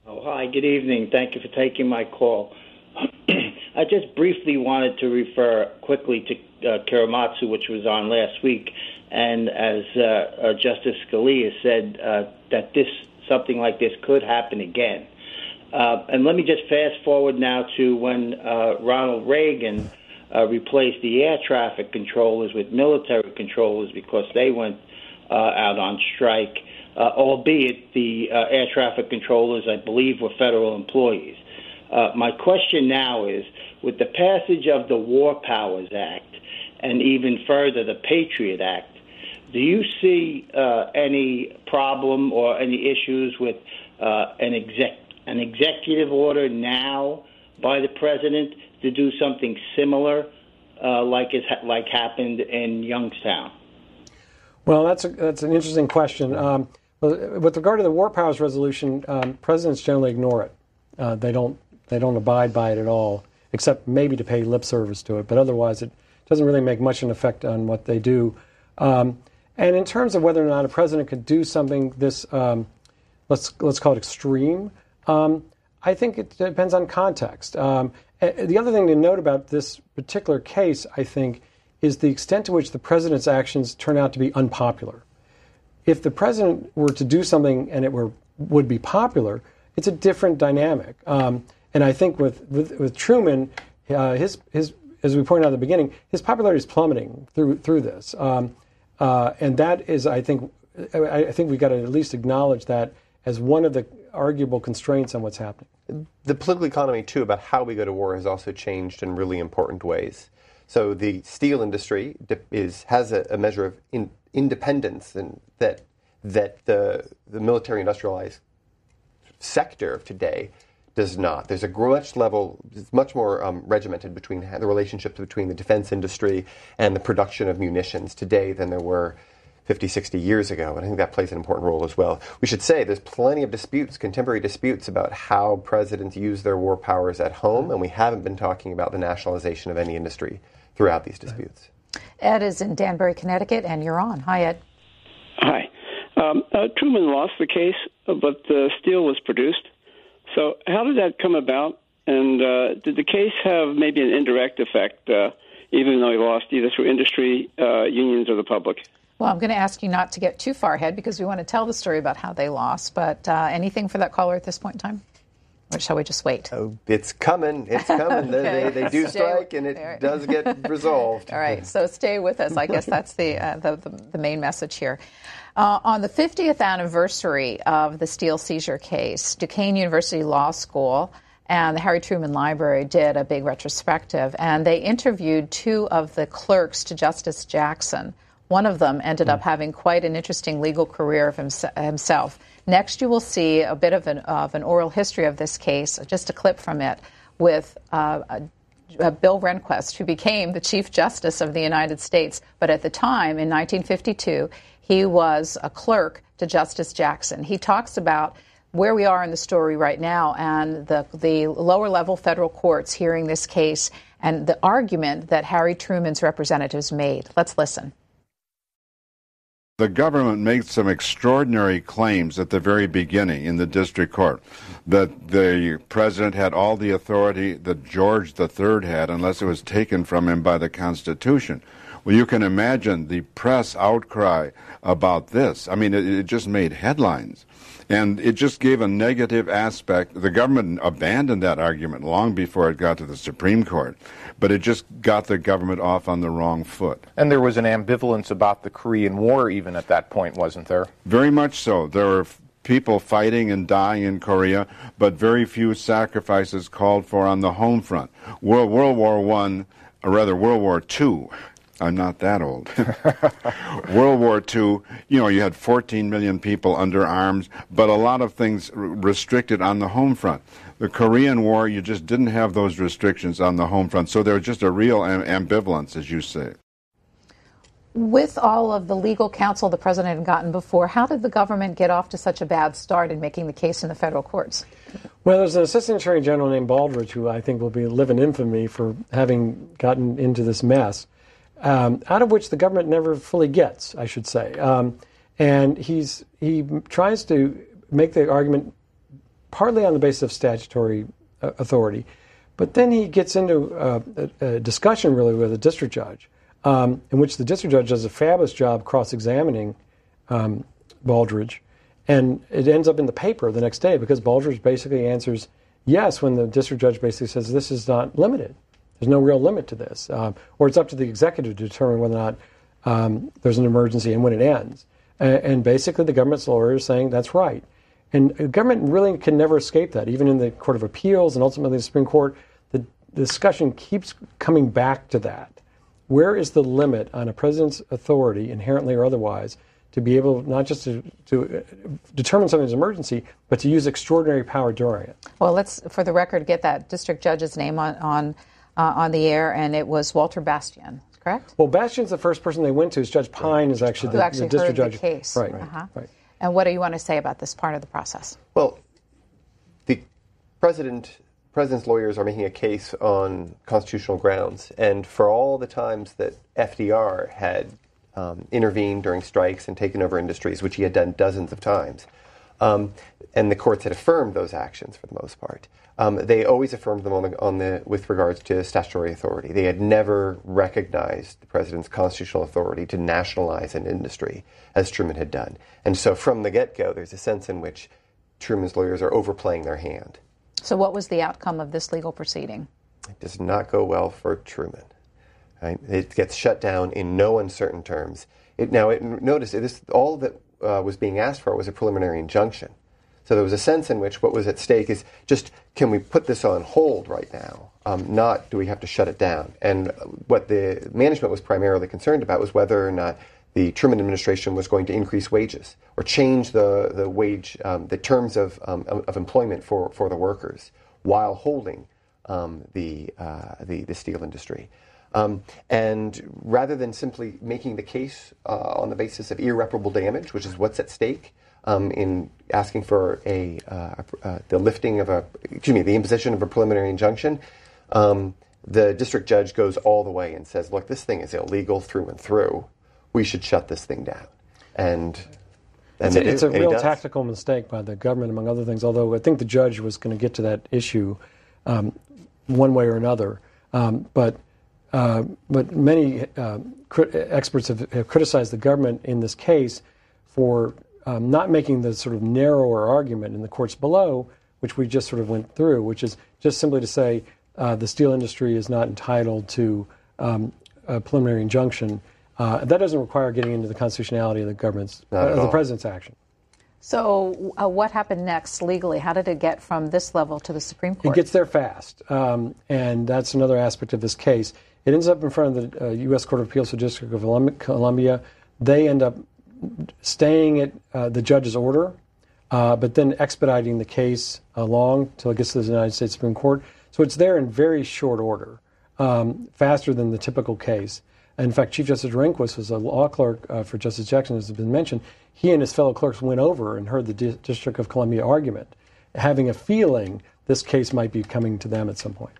Oh, hi, good evening. Thank you for taking my call. I just briefly wanted to refer quickly to uh, Korematsu, which was on last week, and as uh, uh, Justice Scalia said, uh, that this something like this could happen again. Uh, and let me just fast forward now to when uh, Ronald Reagan uh, replaced the air traffic controllers with military controllers because they went uh, out on strike, uh, albeit the uh, air traffic controllers, I believe, were federal employees. Uh, my question now is with the passage of the War Powers Act and even further the Patriot Act, do you see uh, any problem or any issues with uh, an exec? An executive order now by the president to do something similar, uh, like is like happened in Youngstown? Well, that's a, that's an interesting question. Um, with regard to the War Powers Resolution, um, presidents generally ignore it. Uh, they don't they don't abide by it at all, except maybe to pay lip service to it. But otherwise, it doesn't really make much of an effect on what they do. Um, and in terms of whether or not a president could do something this um, let's let's call it extreme, um, I think it depends on context. Um, the other thing to note about this particular case, I think, is the extent to which the president's actions turn out to be unpopular. If the president were to do something and it were would be popular, it's a different dynamic. Um, and I think with with, with Truman, uh, his his as we pointed out at the beginning, his popularity is plummeting through through this, um, uh, and that is, I think, I, I think we've got to at least acknowledge that as one of the arguable constraints on what's happening. The political economy, too, about how we go to war has also changed in really important ways. So the steel industry is has a, a measure of in, independence, and that that the the military industrialized sector of today does not. There's a much level, much more um, regimented between the relationships between the defense industry and the production of munitions today than there were 50, 60 years ago. And I think that plays an important role as well. We should say there's plenty of disputes, contemporary disputes, about how presidents use their war powers at home, and we haven't been talking about the nationalization of any industry throughout these disputes. Ed is in Danbury, Connecticut, and you're on. Hi, Ed. Hi. Um, uh, Truman lost the case, but the steel was produced. So, how did that come about? And uh, did the case have maybe an indirect effect, uh, even though he lost either through industry, uh, unions, or the public? Well, I'm going to ask you not to get too far ahead because we want to tell the story about how they lost. But uh, anything for that caller at this point in time? Or shall we just wait? Oh, it's coming. It's coming. okay. they, they, do strike and it right. does get resolved. All right. So stay with us. I guess that's the, uh, the, the, the, main message here. Uh, on the 50th anniversary of the steel seizure case, Duquesne University Law School and the Harry Truman Library did a big retrospective, and they interviewed two of the clerks to Justice Jackson one of them ended up hmm. having quite an interesting legal career of himself. Next, you will see a bit of an, of an oral history of this case, just a clip from it, with uh, uh, Bill Rehnquist, who became the Chief Justice of the United States. But at the time, in 1952, he was a clerk to Justice Jackson. He talks about where we are in the story right now and the, the lower level federal courts hearing this case and the argument that Harry Truman's representatives made. Let's listen. The government made some extraordinary claims at the very beginning in the district court that the president had all the authority that George III had unless it was taken from him by the Constitution. Well, you can imagine the press outcry about this. I mean, it, it just made headlines. And it just gave a negative aspect. The government abandoned that argument long before it got to the Supreme Court, but it just got the government off on the wrong foot. And there was an ambivalence about the Korean War even at that point, wasn't there? Very much so. There were people fighting and dying in Korea, but very few sacrifices called for on the home front. World, World War One, or rather World War Two, I'm not that old. World War II, you know, you had 14 million people under arms, but a lot of things restricted on the home front. The Korean War, you just didn't have those restrictions on the home front. So there was just a real am- ambivalence, as you say. With all of the legal counsel the president had gotten before, how did the government get off to such a bad start in making the case in the federal courts? Well, there's an assistant attorney general named Baldridge who I think will be live in infamy for having gotten into this mess um, out of which the government never fully gets, I should say. Um, and he's he tries to make the argument partly on the basis of statutory uh, authority, but then he gets into uh, a, a, discussion really with a district judge, um, in which the district judge does a fabulous job cross-examining um, Baldridge, and it ends up in the paper the next day because Baldridge basically answers yes when the district judge basically says this is not limited. There's no real limit to this. Um, or it's up to the executive to determine whether or not um, there's an emergency and when it ends. And, and basically, the government's lawyer is saying that's right. And the government really can never escape that. Even in the Court of Appeals and ultimately the Supreme Court, the, the discussion keeps coming back to that. Where is the limit on a president's authority, inherently or otherwise, to be able not just to, to uh, determine something's emergency, but to use extraordinary power during it? Well, let's, for the record, get that district judge's name on, on uh, on the air, and it was Walter Bastian. Correct. Well, Bastian's the first person they went to. Is Judge Pine is actually the, actually the district heard judge. The case. Right. Uh-huh. right. And what do you want to say about this part of the process? Well, the president president's lawyers are making a case on constitutional grounds, and for all the times that FDR had um, intervened during strikes and taken over industries, which he had done dozens of times, um, and the courts had affirmed those actions for the most part. Um, they always affirmed them on the, on the, with regards to statutory authority. They had never recognized the president's constitutional authority to nationalize an industry, as Truman had done. And so from the get go, there's a sense in which Truman's lawyers are overplaying their hand. So, what was the outcome of this legal proceeding? It does not go well for Truman. Right? It gets shut down in no uncertain terms. It, now, it, notice this, all that uh, was being asked for was a preliminary injunction. So there was a sense in which what was at stake is just can we put this on hold right now? Um, not do we have to shut it down? And what the management was primarily concerned about was whether or not the Truman administration was going to increase wages or change the, the wage, um, the terms of, um, of employment for, for the workers, while holding um, the, uh, the, the steel industry. Um, and rather than simply making the case uh, on the basis of irreparable damage, which is what's at stake um, in asking for a uh, uh, the lifting of a excuse me the imposition of a preliminary injunction, um, the district judge goes all the way and says, "Look, this thing is illegal through and through. We should shut this thing down." And and it's, a, it's a real tactical mistake by the government, among other things. Although I think the judge was going to get to that issue um, one way or another, um, but uh, but many uh, crit- experts have, have, criticized the government in this case for um, not making the sort of narrower argument in the courts below, which we just sort of went through, which is just simply to say uh, the steel industry is not entitled to um, a preliminary injunction. Uh, that doesn't require getting into the constitutionality of the government's, uh, the president's action. So, uh, what happened next legally? How did it get from this level to the Supreme Court? It gets there fast, um, and that's another aspect of this case. It ends up in front of the uh, U.S. Court of Appeals for District of Columbia. They end up staying at uh, the judge's order, uh, but then expediting the case along till it gets to the United States Supreme Court. So it's there in very short order, um, faster than the typical case. In fact, Chief Justice Rehnquist was a law clerk uh, for Justice Jackson, as has been mentioned. He and his fellow clerks went over and heard the D- District of Columbia argument, having a feeling this case might be coming to them at some point.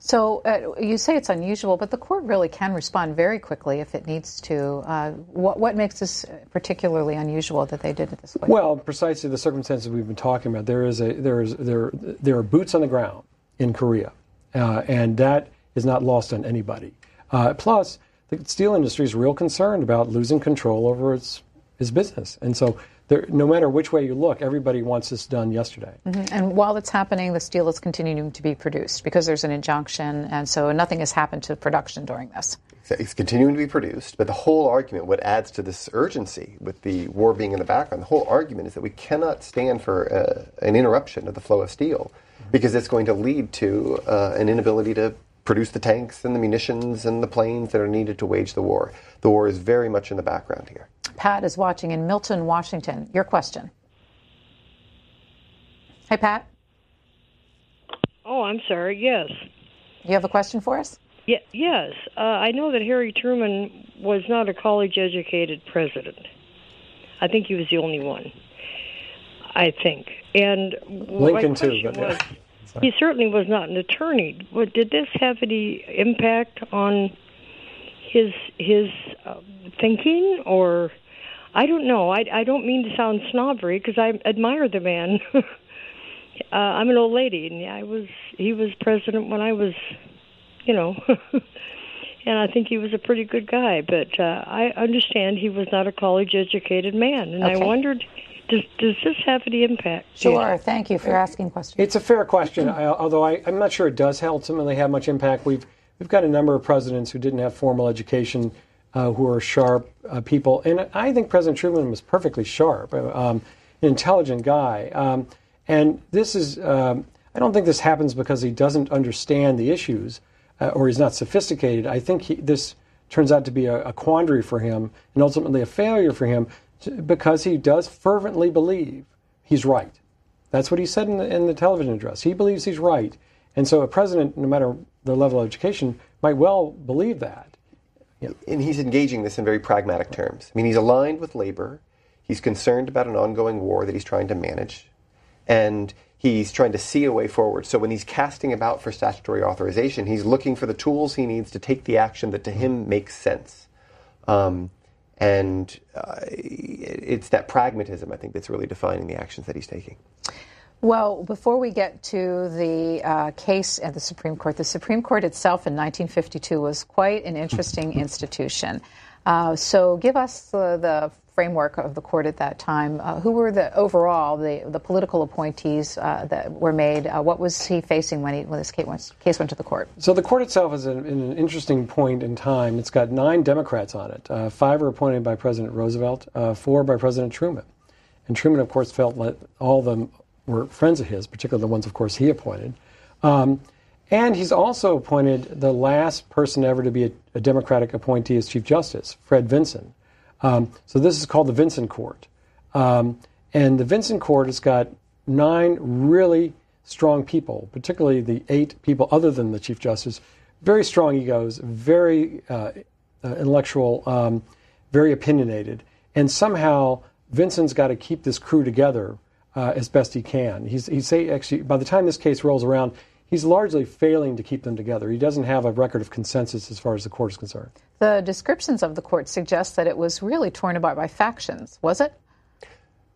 So uh, you say it's unusual, but the court really can respond very quickly if it needs to. Uh, what, what, makes this particularly unusual that they did it this way? Well, precisely the circumstances we've been talking about. There is a there is there there are boots on the ground in Korea, uh, and that is not lost on anybody. Uh, plus, the steel industry is real concerned about losing control over its its business, and so there, no matter which way you look, everybody wants this done yesterday. Mm-hmm. And while it's happening, the steel is continuing to be produced because there's an injunction, and so nothing has happened to production during this. It's continuing to be produced, but the whole argument, what adds to this urgency with the war being in the background, the whole argument is that we cannot stand for uh, an interruption of the flow of steel because it's going to lead to uh, an inability to produce the tanks and the munitions and the planes that are needed to wage the war. The war is very much in the background here. Pat is watching in Milton, Washington. Your question. Hey, Pat. Oh, I'm sorry. Yes. You have a question for us? Yeah, yes. Uh, I know that Harry Truman was not a college educated president. I think he was the only one. I think. And Lincoln, too. But, was, he certainly was not an attorney. But did this have any impact on his his uh, thinking or I don't know. I, I don't mean to sound snobbery because I admire the man. uh, I'm an old lady, and I was he was president when I was, you know, and I think he was a pretty good guy. But uh, I understand he was not a college educated man, and okay. I wondered. Does, does this have any impact? Sure. Thank you for asking questions. It's a fair question, I, although I, I'm not sure it does ultimately have much impact. We've we've got a number of presidents who didn't have formal education uh, who are sharp uh, people. And I think President Truman was perfectly sharp, uh, um, an intelligent guy. Um, and this is, um, I don't think this happens because he doesn't understand the issues uh, or he's not sophisticated. I think he, this turns out to be a, a, quandary for him and ultimately a failure for him to, because he does fervently believe he's right. That's what he said in the, in the television address. He believes he's right. And so a president, no matter the level of education, might well believe that. And he's engaging this in very pragmatic terms. I mean, he's aligned with labor. He's concerned about an ongoing war that he's trying to manage. And he's trying to see a way forward. So when he's casting about for statutory authorization, he's looking for the tools he needs to take the action that to him makes sense. Um, and uh, it's that pragmatism, I think, that's really defining the actions that he's taking. Well, before we get to the uh, case at the Supreme Court, the Supreme Court itself in 1952 was quite an interesting institution. Uh, so, give us the, the, framework of the court at that time. Uh, who were the overall the, the political appointees uh, that were made? Uh, what was he facing when, he, when this case went, case went to the court? So, the court itself is in, in an interesting point in time. It's got nine Democrats on it. Uh, five are appointed by President Roosevelt, four by President Truman. And Truman, of course, felt like all of them were friends of his, particularly the ones, of course, he appointed. Um, and he's also appointed the last person ever to be a, a Democratic appointee as Chief Justice, Fred Vinson. Um, so this is called the Vinson Court. Um, and the Vinson Court has got nine really strong people, particularly the eight people other than the Chief Justice, very strong egos, very uh, uh, intellectual, um, very opinionated. And somehow Vinson's got to keep this crew together uh, as best he can. He's, he's say, actually, by the time this case rolls around, he's largely failing to keep them together. He doesn't have a record of consensus as far as the court is concerned. The descriptions of the court suggest that it was really torn apart by factions, was it?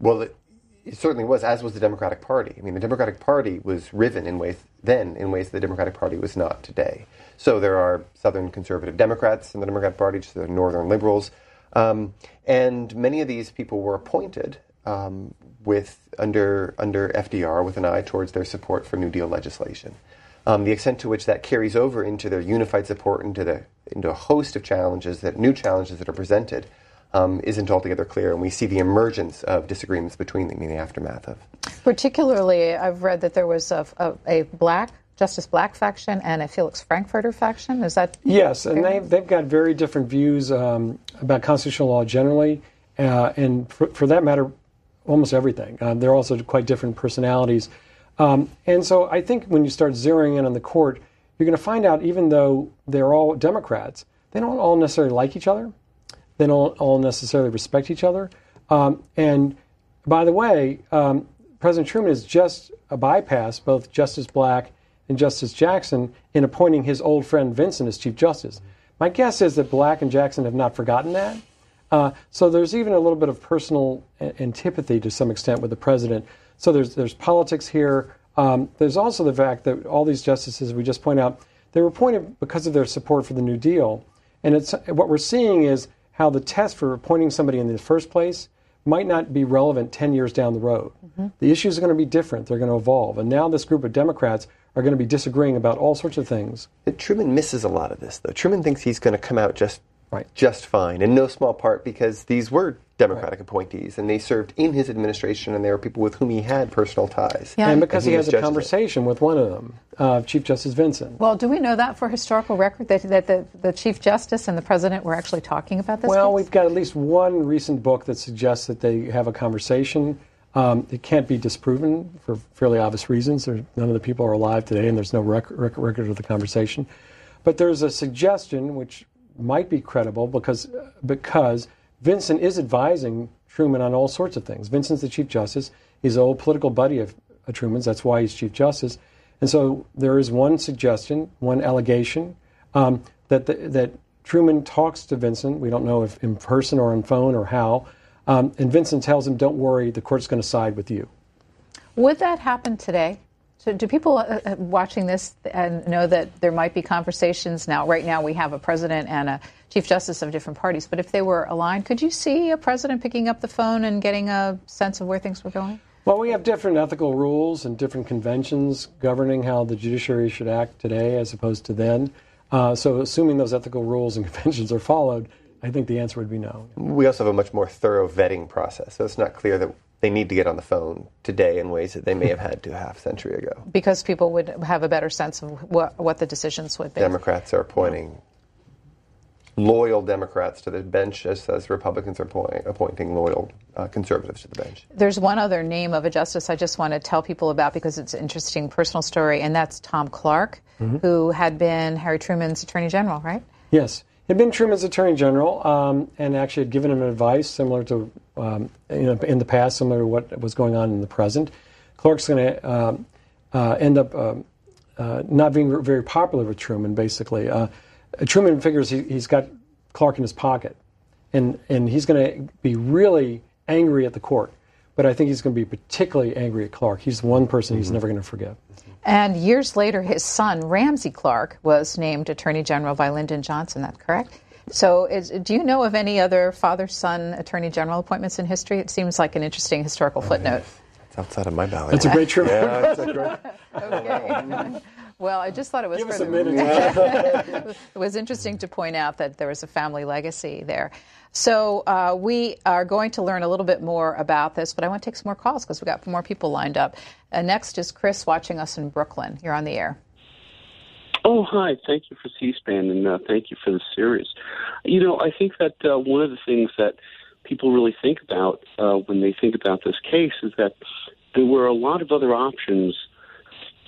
Well, it, it certainly was, as was the Democratic Party. I mean, the Democratic Party was riven in ways then in ways the Democratic Party was not today. So there are Southern conservative Democrats in the Democratic Party, just the Northern liberals, um, and many of these people were appointed um, with under under FDR with an eye towards their support for New Deal legislation. Um, the extent to which that carries over into their unified support into the into a host of challenges that new challenges that are presented um, isn't altogether clear, and we see the emergence of disagreements between them in the aftermath of. Particularly, I've read that there was a, a, a black Justice Black faction and a Felix Frankfurter faction. Is that yes? And they've they've got very different views um, about constitutional law generally, uh, and for, for, that matter, almost everything. Uh, they're also quite different personalities, um, and so I think when you start zeroing in on the court, you're going to find out even though they're all Democrats, they don't all necessarily like each other. They don't all necessarily respect each other. Um, and by the way, um, President Truman has just bypassed both Justice Black and Justice Jackson in appointing his old friend Vinson as Chief Justice. My guess is that Black and Jackson have not forgotten that. Uh, so there's even a little bit of personal antipathy to some extent with the president. So there's there's politics here. Um, there's also the fact that all these justices, we just point out, they were appointed because of their support for the New Deal. And it's what we're seeing is how the test for appointing somebody in the first place might not be relevant 10 years down the road. Mm-hmm. The issues are going to be different, they're going to evolve. And now this group of Democrats are going to be disagreeing about all sorts of things. Truman misses a lot of this, though. Truman thinks he's going to come out just right. just fine, in no small part because these were Democratic right. appointees, and they served in his administration, and they were people with whom he had personal ties. Yeah. And because and he, he has a conversation with one of them, uh, Chief Justice Vinson. Well, do we know that for historical record that, that the, the Chief Justice and the President were actually talking about this? Well, case? we've got at least one recent book that suggests that they have a conversation. Um, it can't be disproven for fairly obvious reasons. none of the people are alive today, and there's no rec- rec- record of the conversation. But there's a suggestion, which might be credible, because because Vinson is advising Truman on all sorts of things. Vinson's the Chief Justice. He's an old political buddy of, of Truman's. That's why he's Chief Justice. And so there is one suggestion, one allegation um, that the, that Truman talks to Vinson. We don't know if in person or on phone or how um, and Vinson tells him, "Don't worry, the court's going to side with you." Would that happen today? So, do people uh, uh watching this and know that there might be conversations now? Right now, we have a president and a chief justice of different parties. But if they were aligned, could you see a president picking up the phone and getting a sense of where things were going? Well, we have different ethical rules and different conventions governing how the judiciary should act today as opposed to then. Uh, so, assuming those ethical rules and conventions are followed, I think the answer would be no. We also have a much more thorough vetting process, so it's not clear that they need to get on the phone today in ways that they may have had to a half century ago. Because people would have a better sense of what, what the decisions would be. Democrats are appointing loyal Democrats to the bench, just as Republicans are appoint, appointing loyal uh, conservatives to the bench. There's one other name of a justice I just want to tell people about because it's an interesting personal story, and that's Tom Clark, mm-hmm. who had been Harry Truman's Attorney General, right? Yes He had been Truman's Attorney General um, and actually had given him advice similar to, um, you know, in the past, similar to what was going on in the present. Clark's going to um, uh, end up um, uh, not being very popular with Truman, basically. Uh, Truman figures he, has got Clark in his pocket, and, and he's going to be really angry at the court. But I think he's going to be particularly angry at Clark. He's the one person mm-hmm. he's never going to forget. And years later, his son, Ramsey Clark, was named Attorney General by Lyndon Johnson. That's correct? So, is, do you know of any other father son Attorney General appointments in history? It seems like an interesting historical footnote. It's outside of my ballot. That's a great trivia. yeah, that's a great. okay. Well, I just thought it was Give us a minute. it was interesting to point out that there was a family legacy there. So uh, we are going to learn a little bit more about this, but I want to take some more calls because we've got more people lined up. Uh, next is Chris watching us in Brooklyn. You're on the air. Oh, hi. Thank you for C SPAN and uh, thank you for the series. You know, I think that uh, one of the things that people really think about uh, when they think about this case is that there were a lot of other options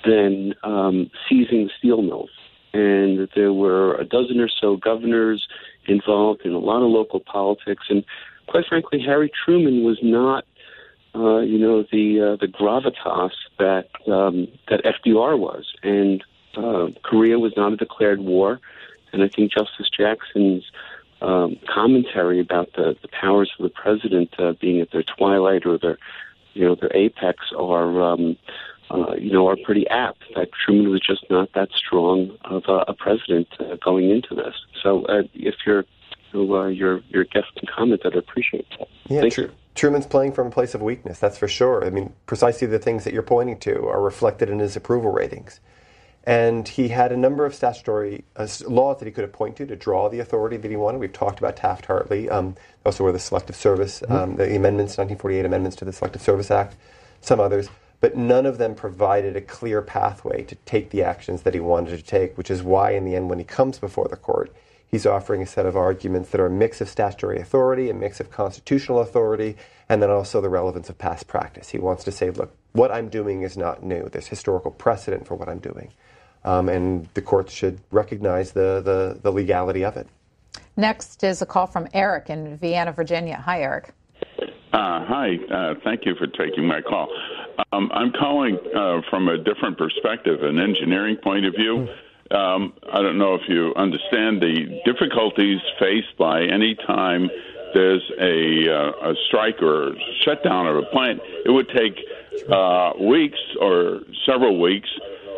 than um, seizing steel mills. And there were a dozen or so governors involved in a lot of local politics. And quite frankly, Harry Truman was not, uh, you know, the uh, the gravitas that um, that FDR was. And uh, Korea was not a declared war. And I think Justice Jackson's um, commentary about the, the powers of the president uh, being at their twilight or their, you know, their apex are, um, uh, you know, are pretty apt. That Truman was just not that strong of a, a president uh, going into this. So uh, if you're uh, your your guest can comment, I'd appreciate that. Yeah, Thank Tr- you. Truman's playing from a place of weakness, that's for sure. I mean, precisely the things that you're pointing to are reflected in his approval ratings. And he had a number of statutory uh, laws that he could have pointed to to draw the authority that he wanted. We've talked about Taft Hartley. Um, also, were the Selective Service, um, the amendments, 1948 amendments to the Selective Service Act, some others. But none of them provided a clear pathway to take the actions that he wanted to take, which is why, in the end, when he comes before the court, he's offering a set of arguments that are a mix of statutory authority, a mix of constitutional authority, and then also the relevance of past practice. He wants to say, look, what I'm doing is not new. There's historical precedent for what I'm doing. Um, and the courts should recognize the, the, the legality of it. Next is a call from Eric in Vienna, Virginia. Hi, Eric. Uh, hi, uh, thank you for taking my call. Um, I'm calling uh, from a different perspective, an engineering point of view. Um, I don't know if you understand the difficulties faced by any time there's a, uh, a strike or shutdown of a plant. It would take uh, weeks or several weeks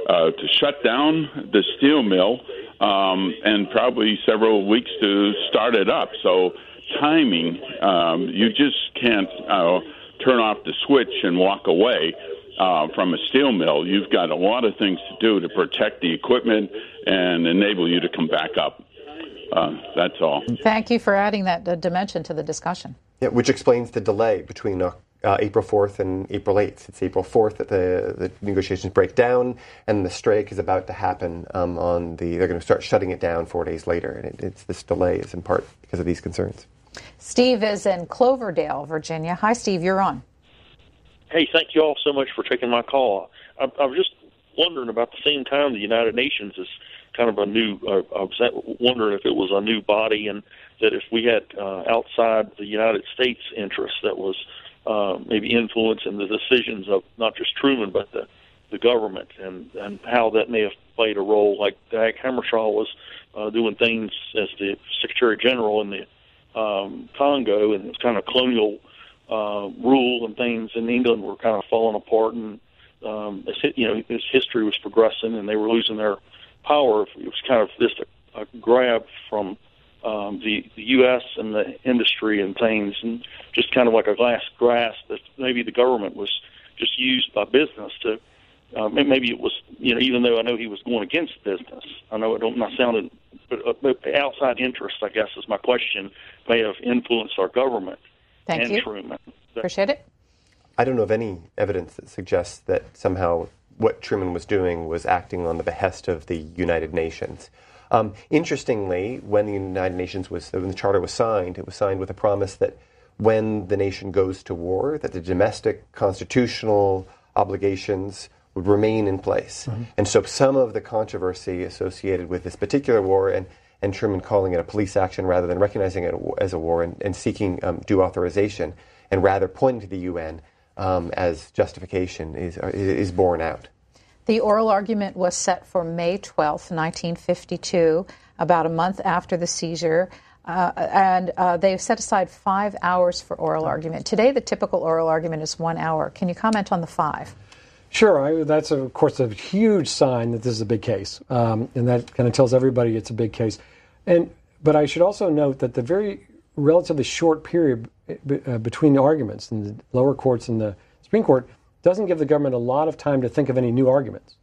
uh, to shut down the steel mill um, and probably several weeks to start it up. So timing, um, you just can't uh, turn off the switch and walk away uh, from a steel mill. You've got a lot of things to do to protect the equipment and enable you to come back up. Uh, that's all. Thank you for adding that uh, dimension to the discussion. Yeah, which explains the delay between uh, April 4th and April 8th. It's April 4th that the, the negotiations break down, and the strike is about to happen um, on the. They're going to start shutting it down four days later, and it, it's this delay is in part because of these concerns. Steve is in Cloverdale, Virginia. Hi, Steve. You're on. Hey, thank you all so much for taking my call. I, I was just wondering about the same time the United Nations is kind of a new. Uh, I was wondering if it was a new body, and that if we had uh, outside the United States interest that was uh, maybe influencing the decisions of not just Truman but the the government, and and how that may have played a role. Like Dag Hammarskjöld was uh, doing things as the Secretary General in the um, Congo, and it's kind of colonial uh, rule and things in England were kind of falling apart, and um, you know, his history was progressing, and they were losing their power. It was kind of just a, a grab from um, the the U.S. and the industry and things, and just kind of like a glass grasp that maybe the government was just used by business to. May- maybe it was, you know, even though I know he was going against business, I know it don't not sounded, but, uh, but outside interest, I guess, is my question, may have influenced our government Thank and you. Truman. Appreciate it. I don't know of any evidence that suggests that somehow what Truman was doing was acting on the behest of the United Nations. Um, interestingly, when the United Nations was when the charter was signed, it was signed with a promise that when the nation goes to war, that the domestic constitutional obligations would remain in place. And so some of the controversy associated with this particular war and, and Truman calling it a police action rather than recognizing it as a war and, and seeking um, due authorization and rather pointing to the UN um, as justification is, is borne out. The oral argument was set for May 12th, 1952, about a month after the seizure. Uh, and uh, they've set aside five hours for oral argument. Today, the typical oral argument is one hour. Can you comment on the five? Sure, I, that's of course a huge sign that this is a big case, um, and that kind of tells everybody it's a big case. And but I should also note that the very relatively short period b- uh, between the arguments in the lower courts and the Supreme Court doesn't give the government a lot of time to think of any new arguments.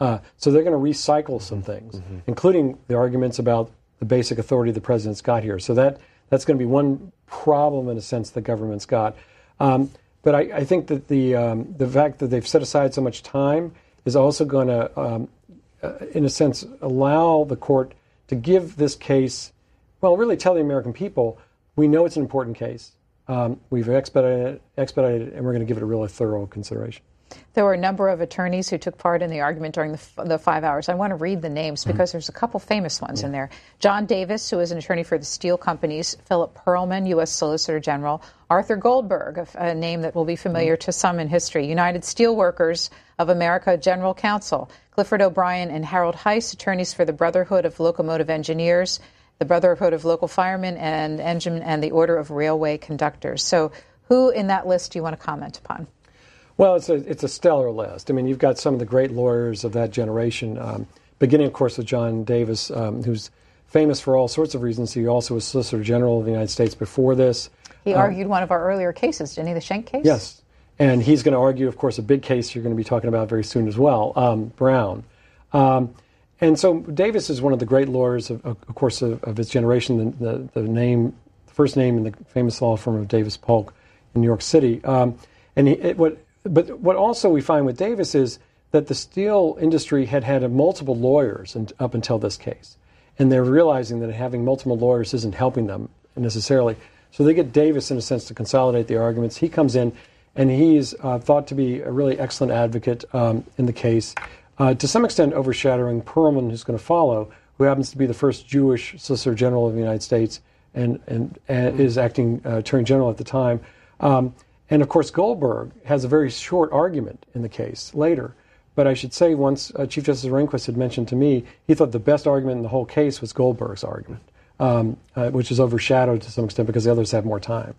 Uh, so they're going to recycle some things, including the arguments about the basic authority the president's got here. So that that's going to be one problem in a sense the government's got. Um, but I, I think that the um, the fact that they've set aside so much time is also going to, um, uh, in a sense, allow the court to give this case, well, really tell the American people we know it's an important case. Um, we've expedited it, expedited and we're going to give it a really thorough consideration. There were a number of attorneys who took part in the argument during the, f- the five hours. I want to read the names because mm-hmm. there's a couple famous ones yeah. in there. John Davis, who is an attorney for the steel companies, Philip Perlman, U.S. Solicitor General, Arthur Goldberg, a, a name that will be familiar mm-hmm. to some in history, United Steelworkers of America General Counsel, Clifford O'Brien and Harold Heiss, attorneys for the Brotherhood of Locomotive Engineers, the Brotherhood of Local Firemen, and Engine and the Order of Railway Conductors. So, who in that list do you want to comment upon? Well, it's a it's a stellar list. I mean, you've got some of the great lawyers of that generation, um, beginning, of course, with John Davis, um, who's famous for all sorts of reasons. He also was Solicitor General of the United States before this. He um, argued one of our earlier cases, didn't he? The Schenck case. Yes, and he's going to argue, of course, a big case you're going to be talking about very soon as well, um, Brown. Um, and so Davis is one of the great lawyers, of, of course, of, of, his generation. The, the, the, name, the first name in the famous law firm of Davis Polk in New York City. Um, and he, it, what but what also we find with Davis is that the steel industry had had multiple lawyers up until this case. And they're realizing that having multiple lawyers isn't helping them necessarily. So they get Davis, in a sense, to consolidate the arguments. He comes in, and he's uh, thought to be a really excellent advocate um, in the case, uh, to some extent overshadowing Perlman, who's going to follow, who happens to be the first Jewish Solicitor General of the United States and, and, and is acting uh, Attorney General at the time. Um, and of course, Goldberg has a very short argument in the case later. But I should say, once uh, Chief Justice Rehnquist had mentioned to me, he thought the best argument in the whole case was Goldberg's argument, um, uh, which is overshadowed to some extent because the others have more time.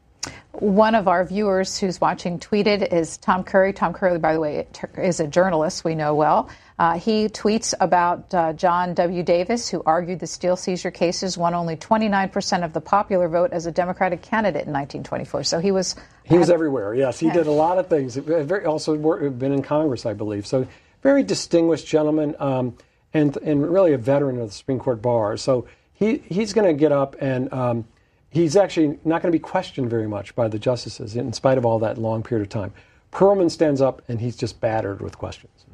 One of our viewers who's watching tweeted is Tom Curry. Tom Curry, by the way, is a journalist we know well. Uh, he tweets about uh, John W. Davis, who argued the steel seizure cases won only 29% of the popular vote as a Democratic candidate in 1924. So he was. He was everywhere, yes. He yeah. did a lot of things. Very, also been in Congress, I believe. So very distinguished gentleman um, and, and really a veteran of the Supreme Court bar. So he, he's going to get up and. Um, he's actually not going to be questioned very much by the justices in spite of all that long period of time. Perlman stands up and he's just battered with questions.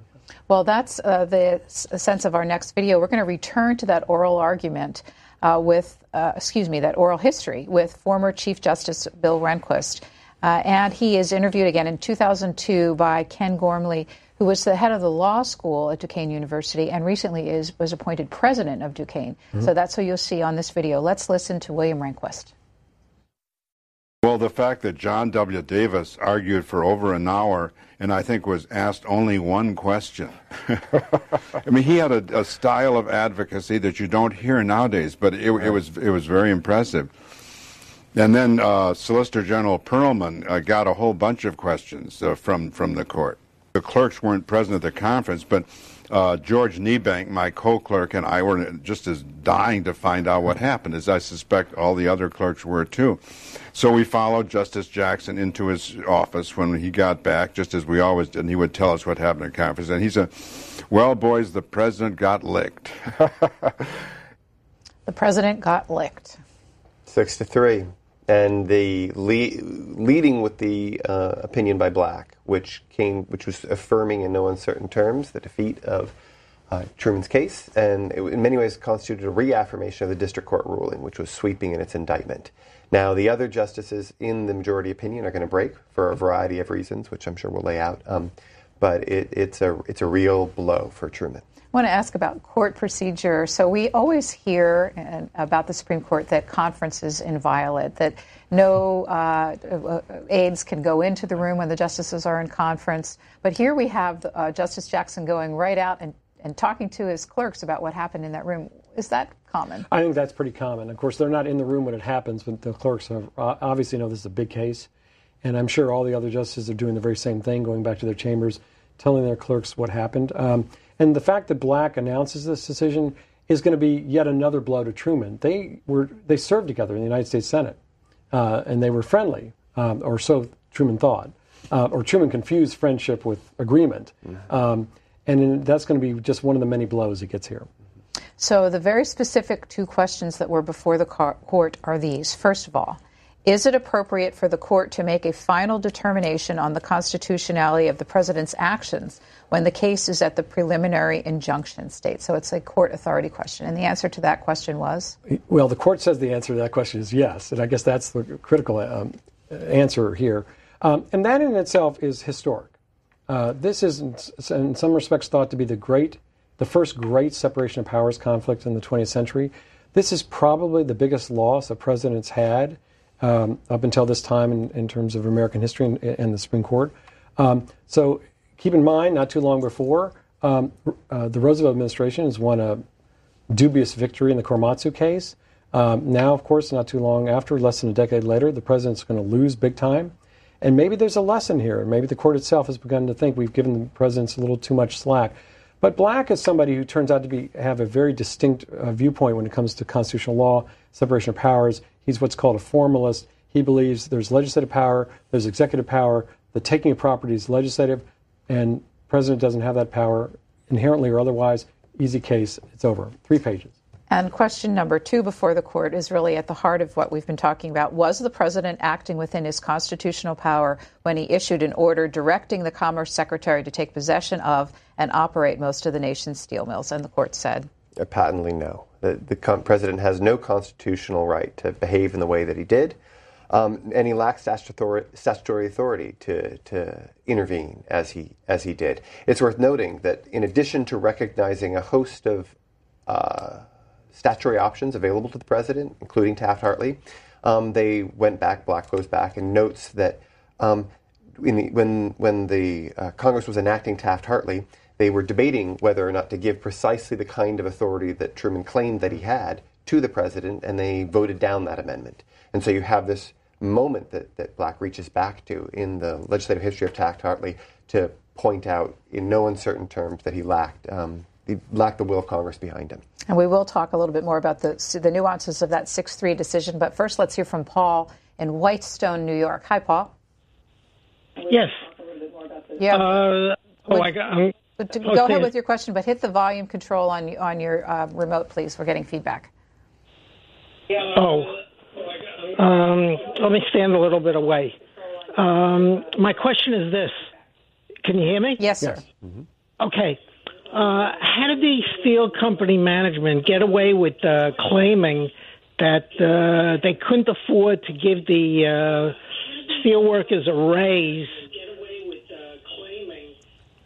Well, that's uh, the sense of our next video. We're going to return to that oral argument uh, with, uh, excuse me, that oral history with former Chief Justice Bill Rehnquist. Uh, and he is interviewed again in 2002 by Ken Gormley, who was the head of the law school at Duquesne University and recently is was appointed president of Duquesne. Mm-hmm. So that's what you'll see on this video. Let's listen to William Rehnquist. Well, the fact that John W. Davis argued for over an hour and I think was asked only one question. I mean, he had a, a, style of advocacy that you don't hear nowadays, but it, it was it was very impressive. And then uh, Solicitor General Perlman uh, got a whole bunch of questions uh, from from the court. The clerks weren't present at the conference, but uh, George Niebank, my co-clerk, and I were just as dying to find out what happened, as I suspect all the other clerks were too. So we followed Justice Jackson into his office when he got back, just as we always did, and he would tell us what happened at conference. And he said, "Well, boys, the president got licked." the president got licked. Six to three and the le- leading with the uh, opinion by Black, which came, which was affirming in no uncertain terms the defeat of uh, Truman's case, and it, in many ways constituted a reaffirmation of the district court ruling, which was sweeping in its indictment. Now, the other justices in the majority opinion are going to break for a variety of reasons, which I'm sure we'll lay out. Um, but it, it's a it's a real blow for Truman. Want to ask about court procedure. So we always hear about the Supreme Court that conference is inviolate, that no uh, uh, aides can go into the room when the justices are in conference. But here we have uh, Justice Jackson going right out and, and talking to his clerks about what happened in that room. Is that common? I think that's pretty common. Of course, they're not in the room when it happens, but the clerks have, uh, obviously know this is a big case. And I'm sure all the other justices are doing the very same thing, going back to their chambers, telling their clerks what happened. Um, and the fact that Black announces this decision is going to be yet another blow to Truman. They were they served together in the United States Senate, uh, and they were friendly, um, or so Truman thought, uh, or Truman confused friendship with agreement, mm-hmm. um, and in, that's going to be just one of the many blows he gets here. So the very specific two questions that were before the court are these: First of all, is it appropriate for the court to make a final determination on the constitutionality of the president's actions when the case is at the preliminary injunction state? So it's a court authority question. And the answer to that question was? Well, the court says the answer to that question is yes. And I guess that's the critical um, answer here. Um, and that in itself is historic. Uh, this is, in some respects, thought to be the great, the first great separation of powers conflict in the 20th century. This is probably the biggest loss a president's had um, up until this time in, in, terms of American history and, and the Supreme Court. Um, so keep in mind, not too long before, um, uh, the Roosevelt administration has won a dubious victory in the Korematsu case. Um, now, of course, not too long after, less than a decade later, the president's going to lose big time. And maybe there's a lesson here. Maybe the court itself has begun to think we've given the presidents a little too much slack. But Black is somebody who turns out to be have a very distinct uh, viewpoint when it comes to constitutional law, separation of powers. He's what's called a formalist. He believes there's legislative power, there's executive power. The taking of property is legislative, and president doesn't have that power inherently or otherwise. Easy case. It's over. Three pages. And question number two before the court is really at the heart of what we've been talking about. Was the president acting within his constitutional power when he issued an order directing the Commerce Secretary to take possession of and operate most of the nation's steel mills? And the court said. Uh, patently, no. The, the president has no constitutional right to behave in the way that he did. Um, and he lacks statutory, statutory authority to, to intervene as he as he did. It's worth noting that in addition to recognizing a host of uh, statutory options available to the president, including Taft Hartley. Um, they went back, Black goes back, and notes that um, the, when, when the uh, Congress was enacting Taft Hartley, they were debating whether or not to give precisely the kind of authority that Truman claimed that he had to the president, and they voted down that amendment. And so you have this moment that, that Black reaches back to in the legislative history of Taft Hartley to point out in no uncertain terms that he lacked um, he lacked the will of Congress behind him. And we will talk a little bit more about the, the nuances of that 6 3 decision. But first, let's hear from Paul in Whitestone, New York. Hi, Paul. Yes. Yeah. Uh, oh, I got, um, go ahead with your question, but hit the volume control on, on your uh, remote, please. We're getting feedback. Oh. Um, let me stand a little bit away. Um, my question is this. Can you hear me? Yes, sir. Yes. Mm-hmm. Okay. Uh, how did the steel company management get away with uh, claiming that uh, they couldn't afford to give the uh, steel workers a raise?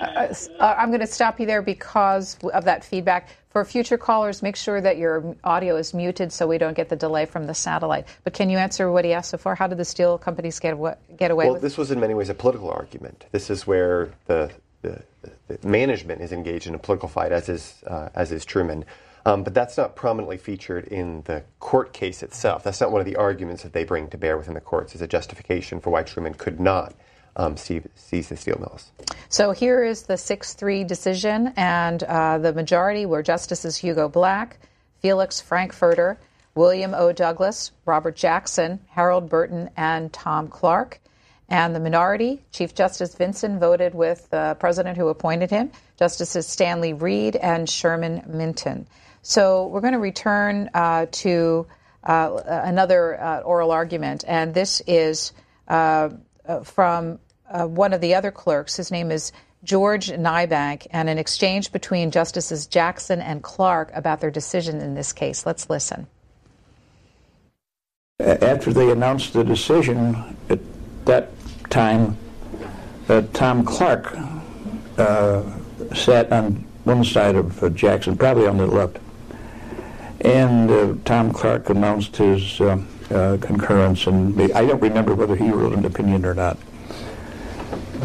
Uh, uh, I'm going to stop you there because of that feedback. For future callers, make sure that your audio is muted so we don't get the delay from the satellite. But can you answer what he asked so far? How did the steel companies get away, get away well, with this was in many ways a political argument. This is where the the, the, management is engaged in a political fight, as is uh, as is Truman. Um, but that's not prominently featured in the court case itself. That's not one of the arguments that they bring to bear within the courts as a justification for why Truman could not um, seize the steel mills. So here is the 6 3 decision, and uh, the majority were Justices Hugo Black, Felix Frankfurter, William O. Douglas, Robert Jackson, Harold Burton, and Tom Clark. And the minority, Chief Justice Vinson voted with the president who appointed him, Justices Stanley Reed and Sherman Minton. So we're going to return uh, to uh, another uh, oral argument, and this is uh, uh, from uh, one of the other clerks. His name is George Niebank, and an exchange between Justices Jackson and Clark about their decision in this case. Let's listen. After they announced the decision, at that time, uh, Tom Clark uh, sat on one side of uh, Jackson, probably on the left. And uh, Tom Clark announced his uh, uh, concurrence, and I don't remember whether he wrote an opinion or not.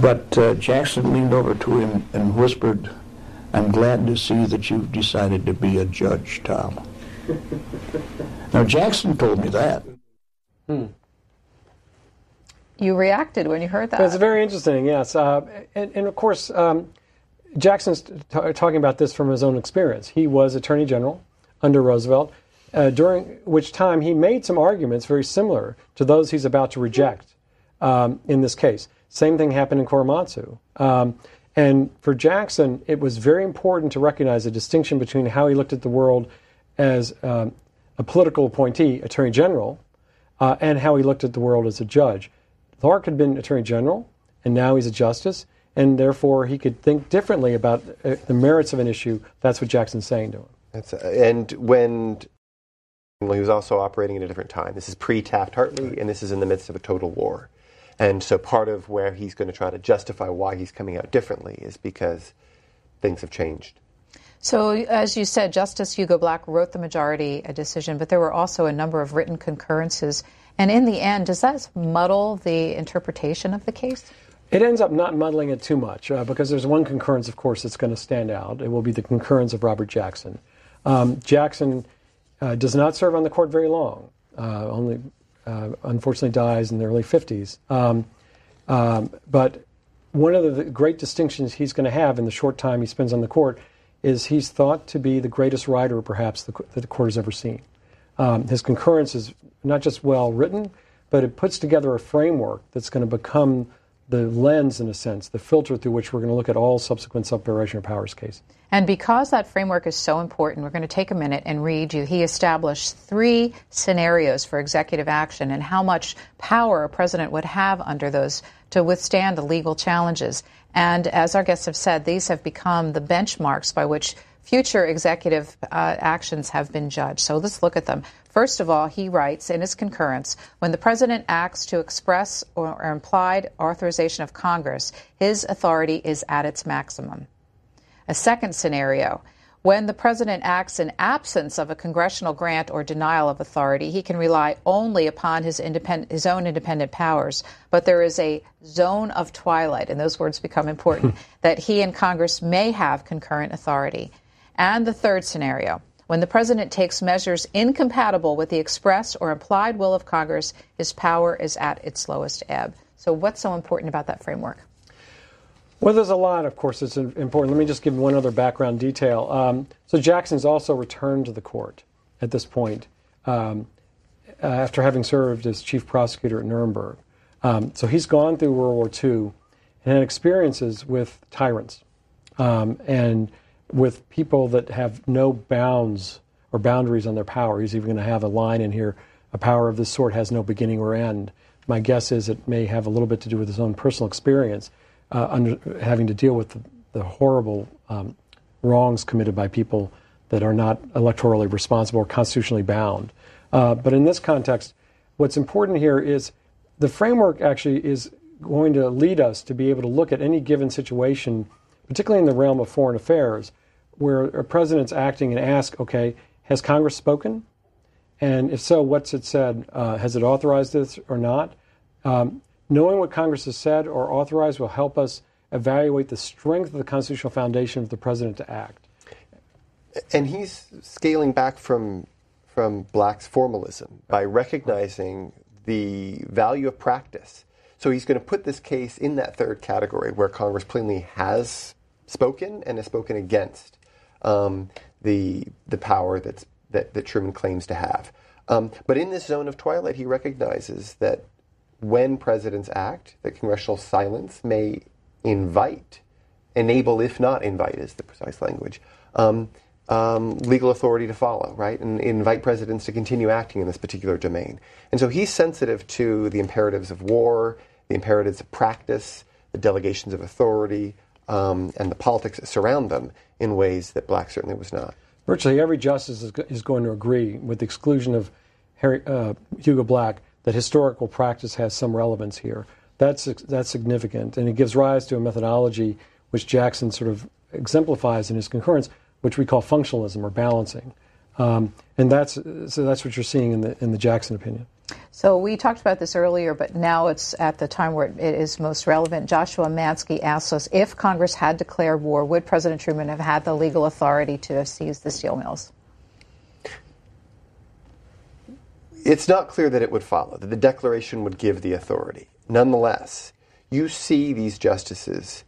But Jackson leaned over to him and whispered, I'm glad to see that you've decided to be a judge, Tom. now, Jackson told me that. Hmm you reacted when you heard that. It's very interesting, yes. Uh, and, and, of course, um, Jackson's t- talking about this from his own experience. He was Attorney General under Roosevelt, uh, during which time he made some arguments very similar to those he's about to reject um, in this case. Same thing happened in Korematsu. Um, and for Jackson, it was very important to recognize a distinction between how he looked at the world as um, a political appointee, Attorney General, uh, and how he looked at the world as a judge. Clark had been Attorney General, and now he's a justice, and therefore he could think differently about uh, the merits of an issue. That's what Jackson's saying to him. That's, uh, and when well, he was also operating at a different time. This is pre Taft Hartley, and this is in the midst of a total war. And so part of where he's going to try to justify why he's coming out differently is because things have changed. So, as you said, Justice Hugo Black wrote the majority decision, but there were also a number of written concurrences. And in the end, does that muddle the interpretation of the case? It ends up not muddling it too much uh, because there's one concurrence, of course, that's going to stand out. It will be the concurrence of Robert Jackson. Um, Jackson uh, does not serve on the court very long, uh, only uh, unfortunately dies in the early 50s. Um, um, but one of the great distinctions he's going to have in the short time he spends on the court is he's thought to be the greatest writer, perhaps, that the court has ever seen. Um, his concurrence is not just well written, but it puts together a framework that's going to become the lens, in a sense, the filter through which we're going to look at all subsequent separation of powers cases. And because that framework is so important, we're going to take a minute and read you. He established three scenarios for executive action and how much power a president would have under those to withstand the legal challenges. And as our guests have said, these have become the benchmarks by which future executive uh, actions have been judged. So let's look at them. First of all, he writes in his concurrence when the president acts to express or, or implied authorization of Congress, his authority is at its maximum. A second scenario, when the president acts in absence of a congressional grant or denial of authority, he can rely only upon his, his, own independent powers. But there is a zone of twilight, and those words become important, that he and Congress may have concurrent authority. And the third scenario, when the president takes measures incompatible with the express or implied will of Congress, his power is at its lowest ebb. So, what's so important about that framework? Well, there's a lot, of course, that's important. Let me just give one other background detail. Um, so, Jackson's also returned to the court at this point um, after having served as chief prosecutor at Nuremberg. Um, so, he's gone through World War II and had experiences with tyrants. Um, and with people that have no bounds or boundaries on their power. He's even going to have a line in here a power of this sort has no beginning or end. My guess is it may have a little bit to do with his own personal experience, uh, under, having to deal with the, the horrible um, wrongs committed by people that are not electorally responsible or constitutionally bound. Uh, but in this context, what's important here is the framework actually is going to lead us to be able to look at any given situation, particularly in the realm of foreign affairs, where a president's acting and ask, okay, has Congress spoken? And if so, what's it said? Uh, has it authorized this or not? Um, knowing what Congress has said or authorized will help us evaluate the strength of the constitutional foundation of the president to act. And he's scaling back from from Black's formalism by recognizing the value of practice. So he's going to put this case in that third category where Congress plainly has spoken and has spoken against um, the the power that's that, that Truman claims to have. Um, but in this zone of twilight, he recognizes that when presidents act, that congressional silence may invite, enable, if not invite, is the precise language, um, um, legal authority to follow, right? And invite presidents to continue acting in this particular domain. And so he's sensitive to the imperatives of war, the imperatives of practice, the delegations of authority, um, and the politics that surround them in ways that Black certainly was not. Virtually every justice is, is going to agree, with the exclusion of Harry, uh, Hugo Black, that historical practice has some relevance here. That's, that's significant, and it gives rise to a methodology which Jackson sort of exemplifies in his concurrence, which we call functionalism or balancing. Um, and that's, so that's what you're seeing in the, in the Jackson opinion. So we talked about this earlier, but now it's at the time where it is most relevant. Joshua Mansky asks us if Congress had declared war, would President Truman have had the legal authority to seize the steel mills? It's not clear that it would follow, that the declaration would give the authority. Nonetheless, you see these justices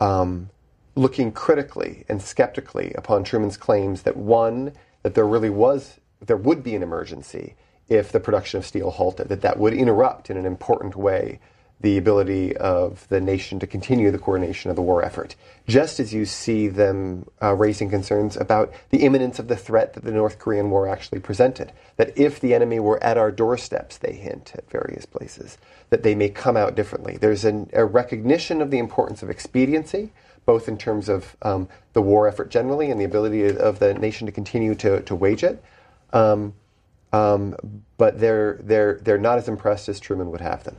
um, looking critically and skeptically upon Truman's claims that one, that there really was, there would be an emergency, if the production of steel halted, that that would interrupt in an important way the ability of the nation to continue the coordination of the war effort. Just as you see them uh, raising concerns about the imminence of the threat that the North Korean War actually presented. That if the enemy were at our doorsteps, they hint at various places, that they may come out differently. There's an, a recognition of the importance of expediency, both in terms of um, the war effort generally and the ability of the nation to continue to, to wage it. Um, um, but they're they're they're not as impressed as Truman would have them.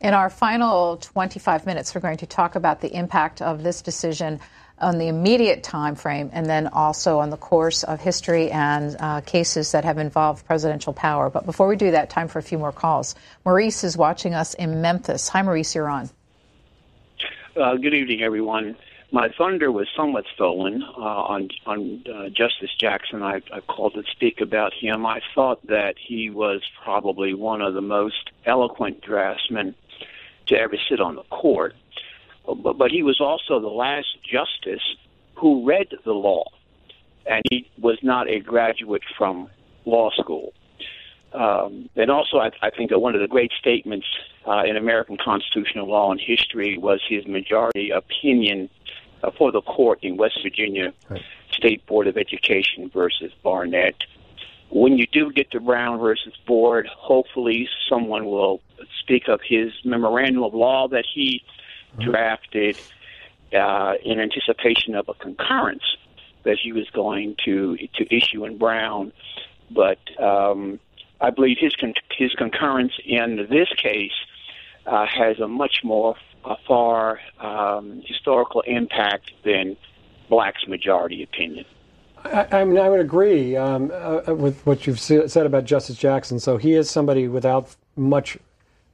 In our final 25 minutes, we're going to talk about the impact of this decision on the immediate time frame and then also on the course of history and uh, cases that have involved presidential power. But before we do that, time for a few more calls. Maurice is watching us in Memphis. Hi, Maurice, you're on. Uh, good evening, everyone. My thunder was somewhat stolen uh, on on uh, Justice Jackson. I, I called to speak about him. I thought that he was probably one of the most eloquent draftsmen to ever sit on the court, but, but he was also the last justice who read the law, and he was not a graduate from law school. Um, and also, I, I think that one of the great statements uh, in American constitutional law and history was his majority opinion uh, for the court in West Virginia right. State Board of Education versus Barnette. When you do get to Brown versus Board, hopefully someone will speak of his memorandum of law that he drafted uh, in anticipation of a concurrence that he was going to to issue in Brown. But um, I believe his con- his concurrence in this case uh, has a much more a far um, historical impact than Black's majority opinion. I, I mean, I would agree um, uh, with what you've said about Justice Jackson. So he is somebody without much,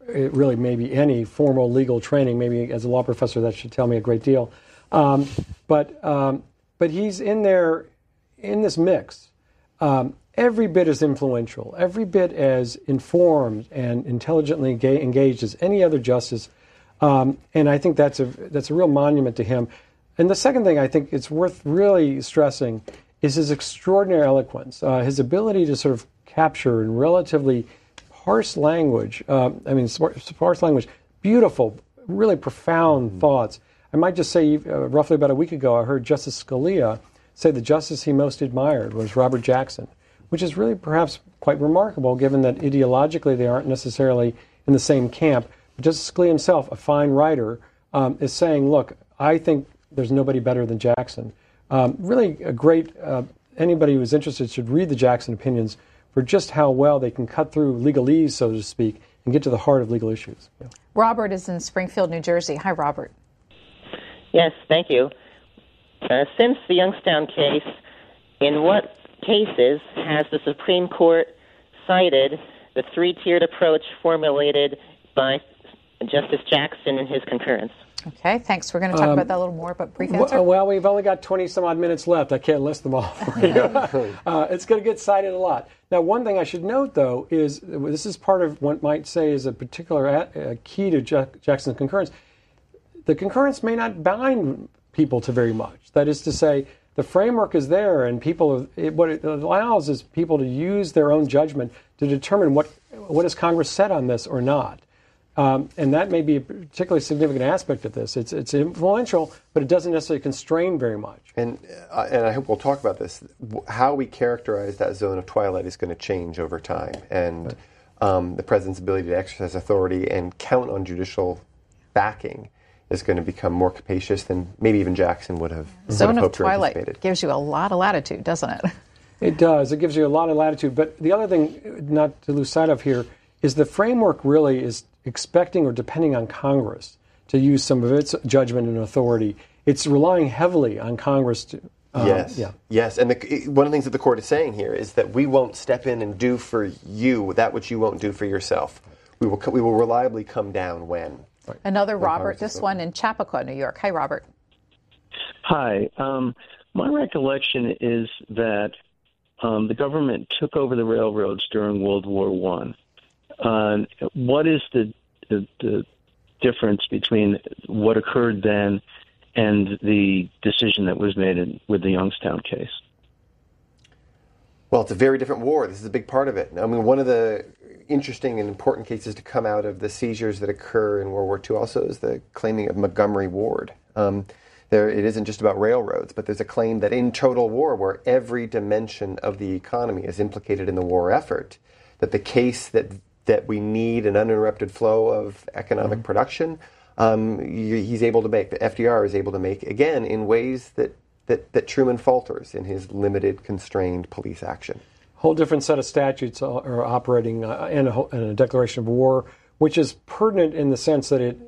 uh, really, maybe any formal legal training. Maybe as a law professor, that should tell me a great deal. Um, but um, but he's in there in this mix. Um, every bit as influential, every bit as informed and intelligently engaged as any other justice. Um, and I think that's a that's a real monument to him. And the second thing I think it's worth really stressing is his extraordinary eloquence, uh, his ability to sort of capture in relatively parse language. Uh, I mean, sparse language, beautiful, really profound mm-hmm. thoughts. I might just say, uh, roughly about a week ago, I heard Justice Scalia say the justice he most admired was Robert Jackson which is really perhaps quite remarkable given that ideologically they aren't necessarily in the same camp. But Justice Scalia himself, a fine writer, um, is saying, look, I think there's nobody better than Jackson. Um, really a great, uh, anybody who's interested should read the Jackson opinions for just how well they can cut through legalese, so to speak, and get to the heart of legal issues. Yeah. Robert is in Springfield, New Jersey. Hi, Robert. Yes, thank you. Uh, since the Youngstown case, in what cases has the Supreme Court cited the three tiered approach formulated by Justice Jackson in his concurrence. Okay, thanks. We're going to talk um, about that a little more, but brief answer. Well, we've only got 20 some odd minutes left. I can't list them all. uh, it's going to get cited a lot. Now, one thing I should note, though, is this is part of what might say is a particular a key to Jackson's concurrence. The concurrence may not bind people to very much. That is to say, the framework is there, and people it, what it allows is people to use their own judgment to determine what what has Congress said on this or not. Um, and that may be a particularly significant aspect of this. It's, it's influential, but it doesn't necessarily constrain very much. And, uh, and I hope we'll talk about this. How we characterize that zone of twilight is going to change over time. And right. um, the president's ability to exercise authority and count on judicial backing is going to become more capacious than maybe even Jackson would have. Zone of twilight gives you a lot of latitude, doesn't it? It does. It gives you a lot of latitude. But the other thing, not to lose sight of here, is the framework really is expecting or depending on Congress to use some of its judgment and authority. It's relying heavily on Congress to. Um, yes. Yeah. Yes. And the, one of the things that the court is saying here is that we won't step in and do for you that which you won't do for yourself. We will, we will reliably come down when. Right. Another Robert, this one in Chappaqua, New York. Hi, Robert. Hi. Um, my recollection is that um, the government took over the railroads during World War One. Uh, what is the, the, the difference between what occurred then and the decision that was made in, with the Youngstown case? Well, it's a very different war. This is a big part of it. I mean, one of the interesting and important cases to come out of the seizures that occur in World War II also is the claiming of Montgomery Ward. Um, there, it isn't just about railroads, but there's a claim that in total war, where every dimension of the economy is implicated in the war effort, that the case that that we need an uninterrupted flow of economic mm-hmm. production, um, he's able to make. The FDR is able to make again in ways that that, that Truman falters in his limited, constrained police action whole different set of statutes are operating uh, in, a, in, a, declaration of war which is pertinent in the sense that it,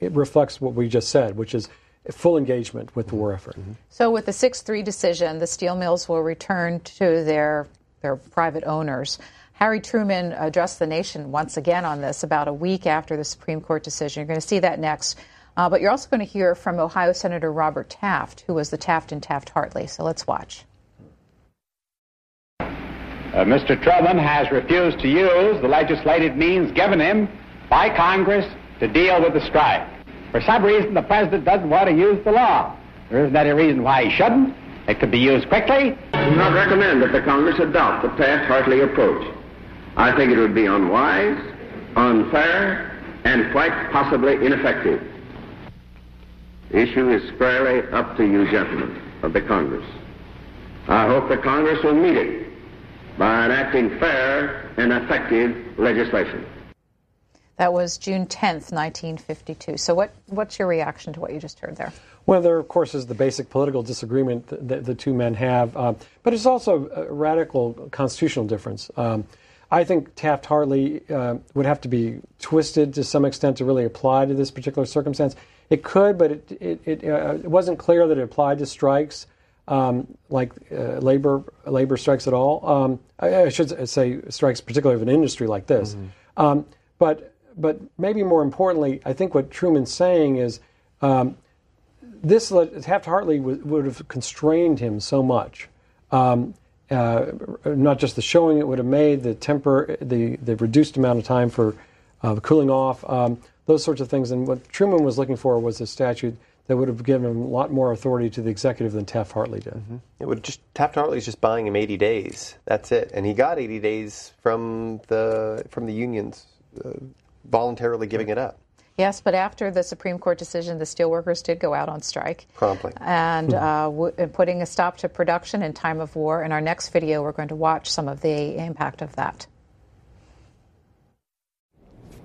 it reflects what we just said, which is full engagement with the war effort. So, with the 6 3 decision, the steel mills will return to their, their private owners. Harry Truman addressed the nation once again on this about a week after the Supreme Court decision. You're going to see that next. Uh, but you're also going to hear from Ohio Senator Robert Taft, who was the Taft and Taft Hartley. So let's watch. Uh, Mr. Truman has refused to use the legislative means given him by Congress to deal with the strike. For some reason, the president doesn't want to use the law. There isn't any reason why he shouldn't. It could be used quickly. I do not recommend that the Congress adopt the Taft-Hartley approach. I think it would be unwise, unfair, and quite possibly ineffective. The issue is squarely up to you gentlemen of the Congress. I hope the Congress will meet it by enacting fair and effective legislation. That was June 10th, 1952. So, what, what's your reaction to what you just heard there? Well, there, of course, is the basic political disagreement that the two men have, uh, but it's also a radical constitutional difference. Um, I think Taft Hartley uh, would have to be twisted to some extent to really apply to this particular circumstance. It could, but it, it, it, uh, it wasn't clear that it applied to strikes. Um, like uh, labor labor strikes at all. Um, I, I, should say strikes, particularly of an industry like this. Mm-hmm. Um, but but maybe more importantly, I think what Truman's saying is um, this Taft Hartley would, would, have constrained him so much. Um, uh, not just the showing it would have made, the temper, the the reduced amount of time for uh, cooling off, um, those sorts of things. And what Truman was looking for was a statute that would have given him a lot more authority to the executive than Taft Hartley did. Mm-hmm. It would just Taft Hartley's just buying him 80 days. That's it, and he got 80 days from the from the unions, uh, voluntarily giving it up. Yes, but after the Supreme Court decision, the steelworkers did go out on strike. Promptly. And uh, w- putting a stop to production in time of war. In our next video, we're going to watch some of the impact of that.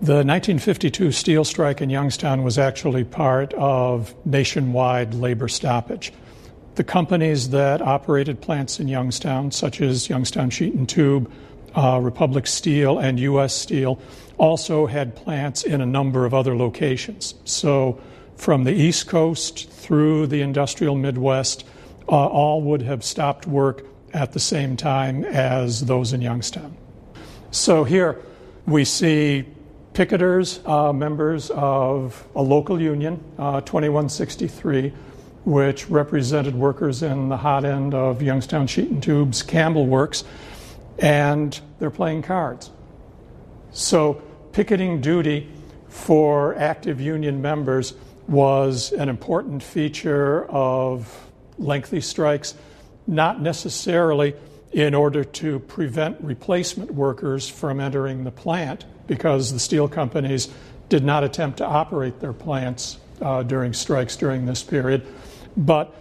The 1952 steel strike in Youngstown was actually part of nationwide labor stoppage. The companies that operated plants in Youngstown, such as Youngstown Sheet and Tube, uh, Republic Steel, and U.S. Steel, also had plants in a number of other locations. So, from the East Coast through the industrial Midwest, uh, all would have stopped work at the same time as those in Youngstown. So, here we see picketers, uh, members of a local union, uh, 2163, which represented workers in the hot end of Youngstown Sheet and Tube's Campbell Works, and they're playing cards. So, picketing duty for active union members was an important feature of lengthy strikes, not necessarily in order to prevent replacement workers from entering the plant, because the steel companies did not attempt to operate their plants uh, during strikes during this period, but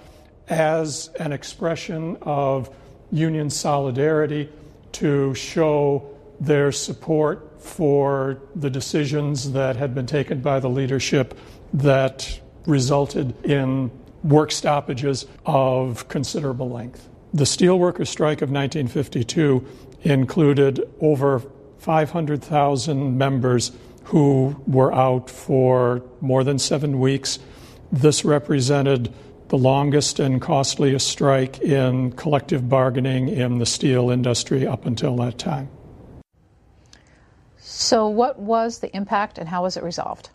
as an expression of union solidarity to show their support for the decisions that had been taken by the leadership that resulted in work stoppages of considerable length. The steelworkers strike of 1952 included over 500,000 members who were out for more than seven weeks. This represented the longest and costliest strike in collective bargaining in the steel industry up until that time. So, what was the impact and how was it resolved?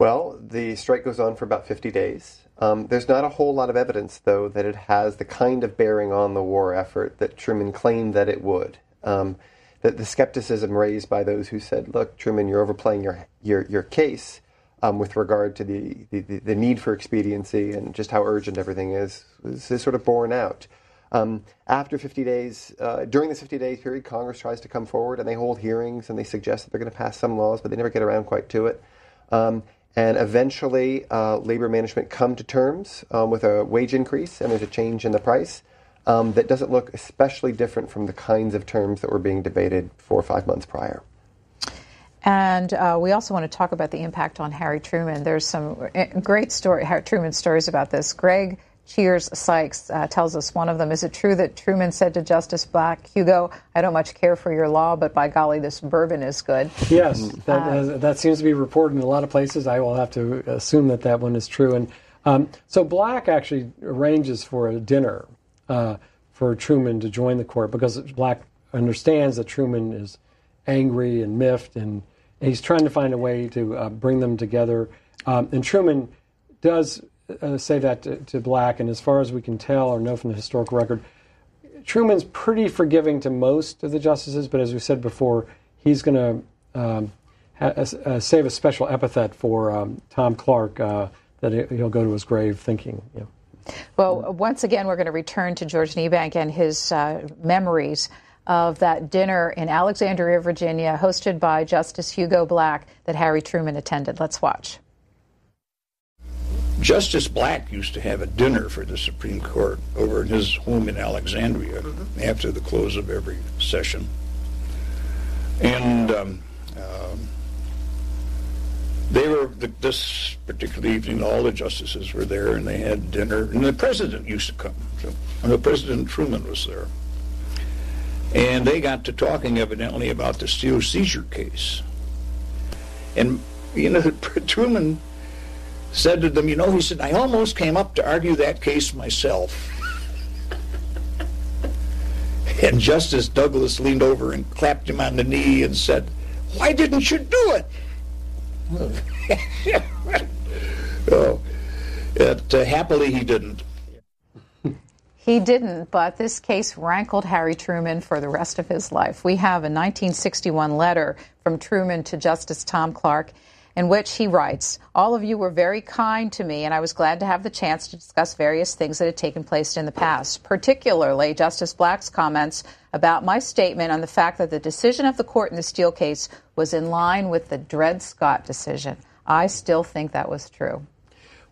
Well, the strike goes on for about 50 days. Um, there's not a whole lot of evidence, though, that it has the kind of bearing on the war effort that Truman claimed that it would. Um, that the skepticism raised by those who said, "Look, Truman, you're overplaying your your your case um, with regard to the, the, the need for expediency and just how urgent everything is," is, is sort of borne out. Um, after 50 days, uh, during this 50 days period, Congress tries to come forward and they hold hearings and they suggest that they're going to pass some laws, but they never get around quite to it. Um, and eventually, uh, labor management come to terms um, with a wage increase, and there's a change in the price um, that doesn't look especially different from the kinds of terms that were being debated four or five months prior. And uh, we also want to talk about the impact on Harry Truman. There's some uh, great story, Harry Truman stories about this. Greg Cheers Sykes uh, tells us one of them. Is it true that Truman said to Justice Black, Hugo, I don't much care for your law, but by golly, this bourbon is good? Yes, that, uh, that seems to be reported in a lot of places. I will have to assume that that one is true. And um, so Black actually arranges for a dinner uh, for Truman to join the court because Black understands that Truman is angry and miffed, and he's trying to find a way to uh, bring them together. Um, and Truman does uh, say that to, to, Black, and as far as we can tell or know from the historical record, Truman's pretty forgiving to most of the justices, but as we said before, he's going to um, ha- uh, save a special epithet for um, Tom Clark uh, that he'll go to his grave thinking. You know. Well, once again, we're going to return to George Niebank and his uh, memories of that dinner in Alexandria, Virginia, hosted by Justice Hugo Black that Harry Truman attended. Let's watch. Justice Black used to have a dinner for the Supreme Court over in his home in Alexandria mm-hmm. after the close of every session. And um, um, they were, this particular evening, all the justices were there and they had dinner. And the president used to come. So, and the President Truman was there. And they got to talking evidently about the steel seizure case. And, you know, Truman said to them, you know, he said, I almost came up to argue that case myself. and Justice Douglas leaned over and clapped him on the knee and said, Why didn't you do it? oh, it, uh, happily he didn't. He didn't, but this case rankled Harry Truman for the rest of his life. We have a 1961 letter from Truman to Justice Tom Clark in which he writes All of you were very kind to me, and I was glad to have the chance to discuss various things that had taken place in the past, particularly Justice Black's comments about my statement on the fact that the decision of the court in the steel case was in line with the Dred Scott decision. I still think that was true.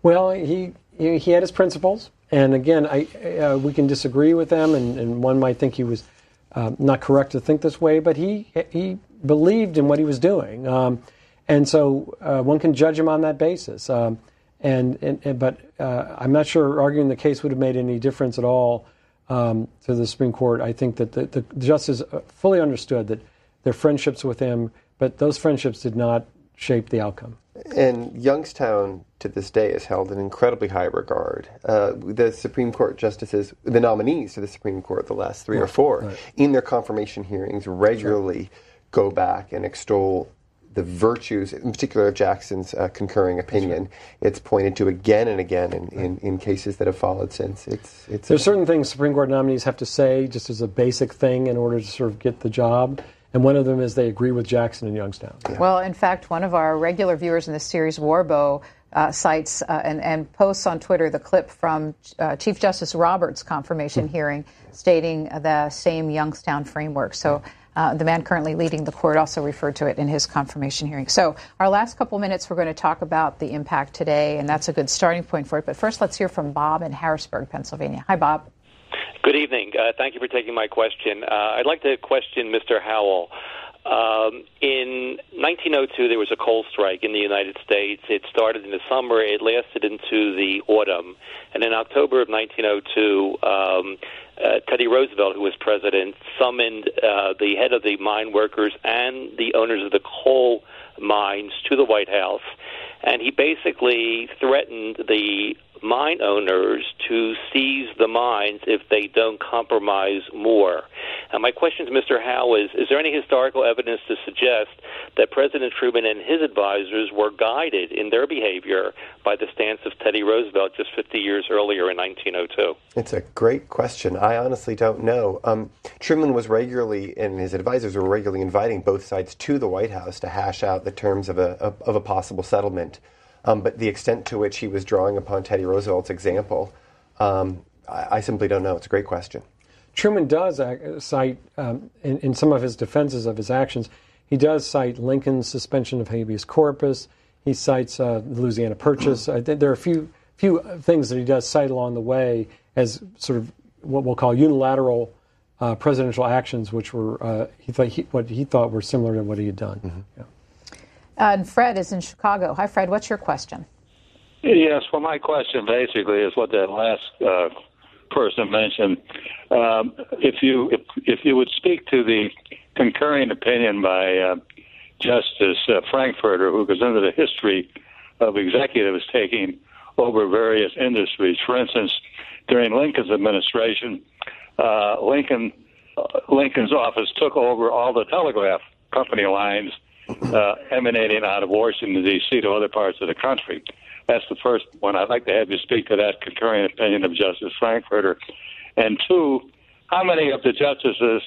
Well, he, he had his principles. And again, I, uh, we can disagree with them, and, and one might think he was uh, not correct to think this way, but he, he believed in what he was doing. Um, and so uh, one can judge him on that basis. Um, and, and, and, but uh, I'm not sure arguing the case would have made any difference at all um, to the Supreme Court. I think that the, the justices uh, fully understood that their friendships with him, but those friendships did not shape the outcome. And Youngstown to this day is held in incredibly high regard. Uh, the Supreme Court justices, the nominees to the Supreme Court, the last three right, or four, right. in their confirmation hearings regularly sure. go back and extol the virtues, in particular of Jackson's uh, concurring opinion. Right. It's pointed to again and again in, in, in, cases that have followed since. It's, it's There's certain things Supreme Court nominees have to say just as a basic thing in order to sort of get the job. And one of them is they agree with Jackson and Youngstown. Yeah. Well, in fact, one of our regular viewers in the series, Warbo, uh, cites uh, and, and, posts on Twitter the clip from uh, Chief Justice Roberts' confirmation mm-hmm. hearing stating the same Youngstown framework. So uh, the man currently leading the court also referred to it in his confirmation hearing. So, our last couple minutes, we're going to talk about the impact today, and that's a good starting point for it. But first, let's hear from Bob in Harrisburg, Pennsylvania. Hi, Bob. Good evening. Uh, thank you for taking my question. Uh, I'd like to question Mr. Howell. Um, in 1902, there was a coal strike in the United States. It started in the summer, it lasted into the autumn. And in October of 1902, um, uh, Teddy Roosevelt, who was president, summoned uh, the head of the mine workers and the owners of the coal mines to the White House. And he basically threatened the mine owners to seize the mines if they don't compromise more. And my question to Mr. Howell is Is there any historical evidence to suggest that President Truman and his advisors were guided in their behavior by the stance of Teddy Roosevelt just 50 years earlier in 1902? It's a great question. I honestly don't know. Um, Truman was regularly, and his advisors were regularly inviting both sides to the White House to hash out the terms of a, of a possible settlement. Um, but the extent to which he was drawing upon Teddy Roosevelt's example, um, I, I, simply don't know. It's a great question. Truman does cite, um, in, in, some of his defenses of his actions, he does cite Lincoln's suspension of habeas corpus. He cites uh, the Louisiana Purchase. there are a few few things that he does cite along the way as sort of what we'll call unilateral uh, presidential actions, which were uh, he thought he, what he thought were similar to what he had done. Mm-hmm. Yeah. Uh, and Fred is in Chicago. Hi, Fred. What's your question? Yes, well, my question basically is what that last uh, person mentioned. Um, if you if, if you would speak to the concurring opinion by uh, Justice uh, Frankfurter, who goes into the history of executives taking over various industries. For instance, during Lincoln's administration, uh, Lincoln uh, Lincoln's office took over all the telegraph company lines uh, emanating out of Washington D.C. to other parts of the country. That's the first one. I'd like to have you speak to that concurring opinion of Justice Frankfurter. And two, how many of the justices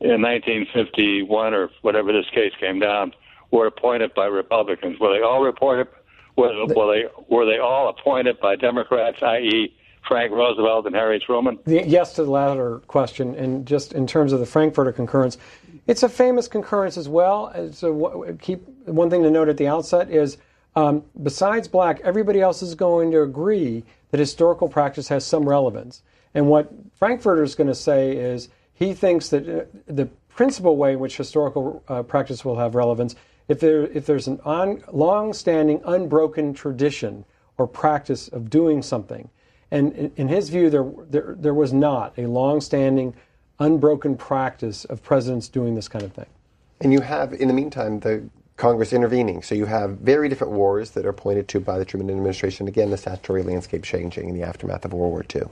in 1951 or whatever this case came down were appointed by Republicans? Were they all reported? Were, were they were they all appointed by Democrats, i.e., Frank Roosevelt and Harry Truman? The, yes to the latter question, and just in terms of the Frankfurter concurrence, it's a famous concurrence as well. So keep one thing to note at the outset is um, besides Black, everybody else is going to agree that historical practice has some relevance. And what Frankfurter is going to say is he thinks that uh, the principal way in which historical uh, practice will have relevance if there if there's an on, long-standing unbroken tradition or practice of doing something and in, his view there, there there was not a long-standing unbroken practice of presidents doing this kind of thing and you have in the meantime the Congress intervening. So you have very different wars that are pointed to by the Truman administration. Again, the statutory landscape changing in the aftermath of World War II.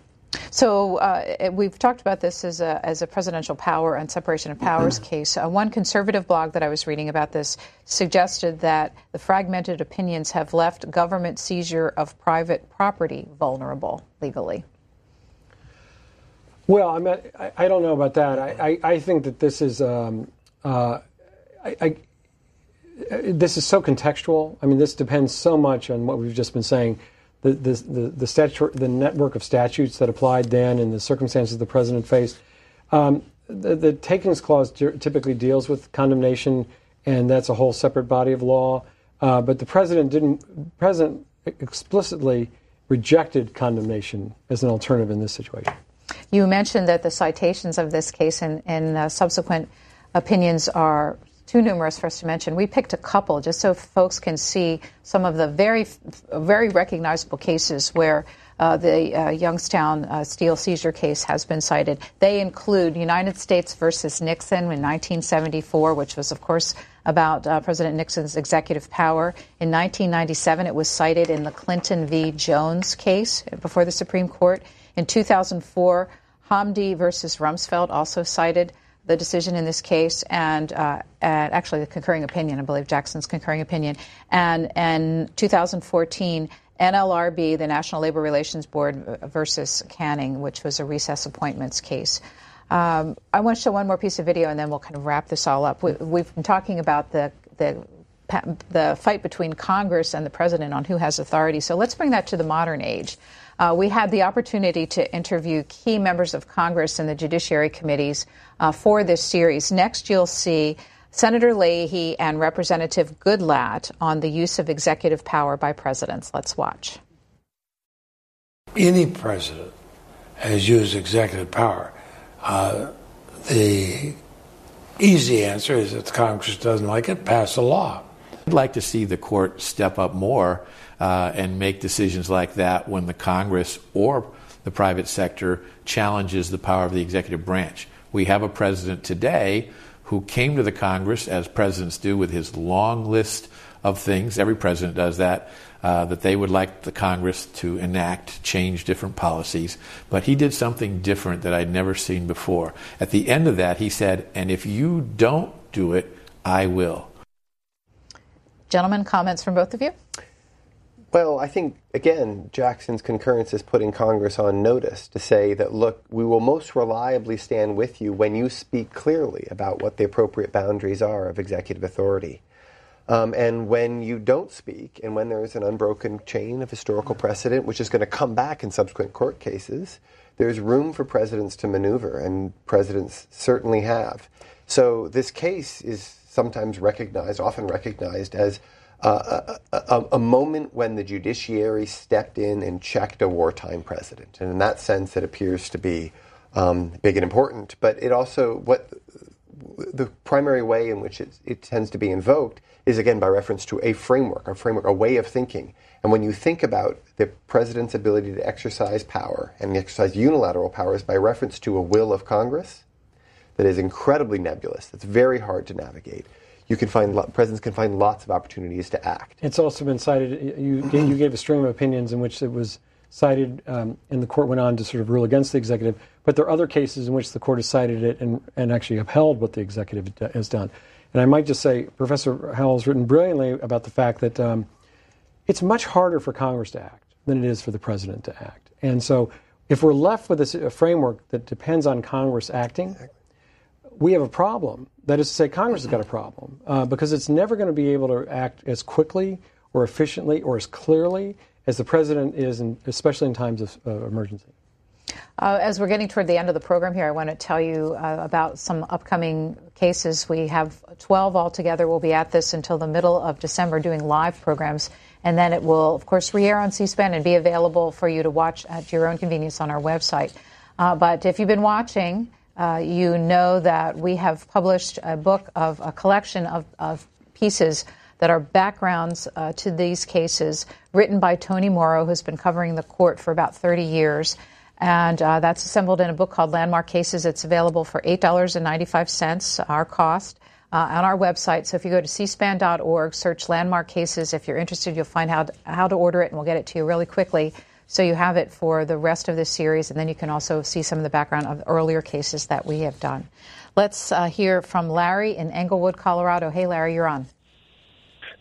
So uh, we've talked about this as a, as a presidential power and separation of powers case. Uh, one conservative blog that I was reading about this suggested that the fragmented opinions have left government seizure of private property vulnerable legally. Well, I, mean, I, I don't know about that. I, I, I think that this is um, uh, I, this is so contextual. I mean, this depends so much on what we've just been saying the the the, the, statu- the network of statutes that applied then and the circumstances the president faced. Um, the, the, takings clause typically deals with condemnation, and that's a whole separate body of law. Uh, but the president didn't. President explicitly rejected condemnation as an alternative in this situation. You mentioned that the citations of this case and, and uh, subsequent opinions are too numerous for us to mention. We picked a couple just so folks can see some of the very, very recognizable cases where uh, the uh, Youngstown uh, steel seizure case has been cited. They include United States versus Nixon in 1974, which was, of course, about uh, President Nixon's executive power. In 1997, it was cited in the Clinton v. Jones case before the Supreme Court. In 2004, Hamdi versus Rumsfeld also cited the decision in this case and, uh, and, actually the concurring opinion, I believe Jackson's concurring opinion. And in 2014, NLRB, the National Labor Relations Board versus Canning, which was a recess appointments case. Um, I want to show one more piece of video and then we'll kind of wrap this all up. We, have been talking about the, the the fight between Congress and the president on who has authority. So let's bring that to the modern age. Uh, we had the opportunity to interview key members of Congress and the judiciary committees uh, for this series. Next, you'll see Senator Leahy and Representative Goodlatte on the use of executive power by presidents. Let's watch. Any president has used executive power. Uh, the easy answer is if Congress doesn't like it, pass a law. I'd like to see the court step up more uh, and make decisions like that when the Congress or the private sector challenges the power of the executive branch. We have a president today who came to the Congress, as presidents do, with his long list of things. Every president does that. Uh, that they would like the Congress to enact, change different policies. But he did something different that I'd never seen before. At the end of that, he said, And if you don't do it, I will. Gentlemen, comments from both of you? Well, I think, again, Jackson's concurrence is putting Congress on notice to say that, look, we will most reliably stand with you when you speak clearly about what the appropriate boundaries are of executive authority. Um, and when you don't speak, and when there is an unbroken chain of historical precedent, which is going to come back in subsequent court cases, there's room for presidents to maneuver, and presidents certainly have. So this case is sometimes recognized, often recognized as a, a, a, moment when the judiciary stepped in and checked a wartime president. And in that sense, it appears to be um, big and important. But it also, what the primary way in which it, it tends to be invoked is again by reference to a framework, a framework, a way of thinking. And when you think about the president's ability to exercise power and exercise unilateral powers by reference to a will of Congress, that is incredibly nebulous, that's very hard to navigate. You can find presidents can find lots of opportunities to act. It's also been cited. You you gave a string of opinions in which it was cited, um, and the court went on to sort of rule against the executive. But there are other cases in which the court has cited it and, and actually upheld what the executive has done. And I might just say, Professor Howell's written brilliantly about the fact that um, it's much harder for Congress to act than it is for the president to act. And so, if we're left with a framework that depends on Congress acting, we have a problem. That is to say, Congress has got a problem uh, because it's never going to be able to act as quickly or efficiently or as clearly as the president is, in, especially in times of uh, emergency. Uh, as we're getting toward the end of the program here, I want to tell you uh, about some upcoming cases. We have 12 altogether. We'll be at this until the middle of December doing live programs. And then it will, of course, re air on C SPAN and be available for you to watch at your own convenience on our website. Uh, but if you've been watching, uh, you know that we have published a book of a collection of, of pieces that are backgrounds uh, to these cases, written by Tony Mauro, who's been covering the court for about 30 years. And uh, that's assembled in a book called Landmark Cases. It's available for $8.95, our cost, uh, on our website. So if you go to cspan.org, search Landmark Cases. If you're interested, you'll find how how to order it, and we'll get it to you really quickly. So you have it for the rest of this series, and then you can also see some of the background of earlier cases that we have done. Let's uh, hear from Larry in Englewood, Colorado. Hey, Larry, you're on.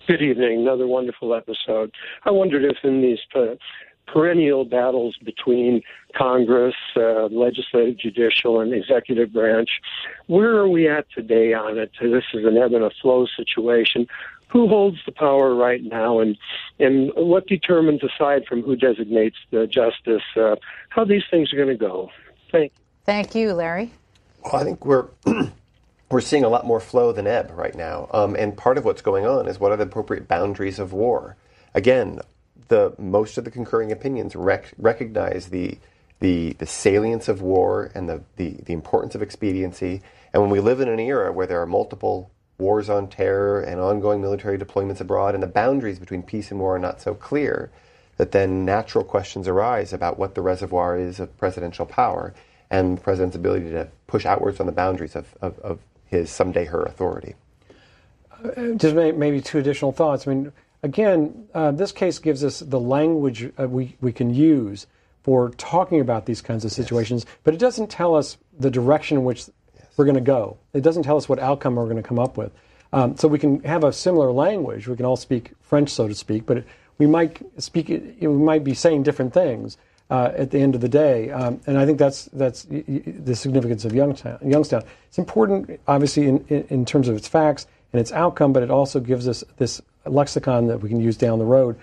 Good evening. Another wonderful episode. I wondered if in these uh, perennial battles between Congress, uh, legislative, judicial, and executive branch, where are we at today on it? This is an ebb and a flow situation. Who holds the power right now, and and what determines, aside from who designates the justice, uh, how these things are going to go? Thank you. Thank you, Larry. Well, I think we're we're seeing a lot more flow than ebb right now. Um, and part of what's going on is what are the appropriate boundaries of war? Again, the most of the concurring opinions rec- recognize the, the the salience of war and the, the, the importance of expediency. And when we live in an era where there are multiple wars on terror and ongoing military deployments abroad, and the boundaries between peace and war are not so clear, that then natural questions arise about what the reservoir is of presidential power and the president's ability to push outwards on the boundaries of, of, of his someday her authority. Uh, just maybe two additional thoughts. I mean, again, uh, this case gives us the language uh, we, we can use for talking about these kinds of situations, yes. but it doesn't tell us the direction in which. We're going to go. It doesn't tell us what outcome we're going to come up with. Um, so we can have a similar language. We can all speak French, so to speak, but we might speak. We might be saying different things uh, at the end of the day. Um, and I think that's that's the significance of Youngstown. Youngstown. It's important, obviously, in, in, terms of its facts and its outcome, but it also gives us this lexicon that we can use down the road.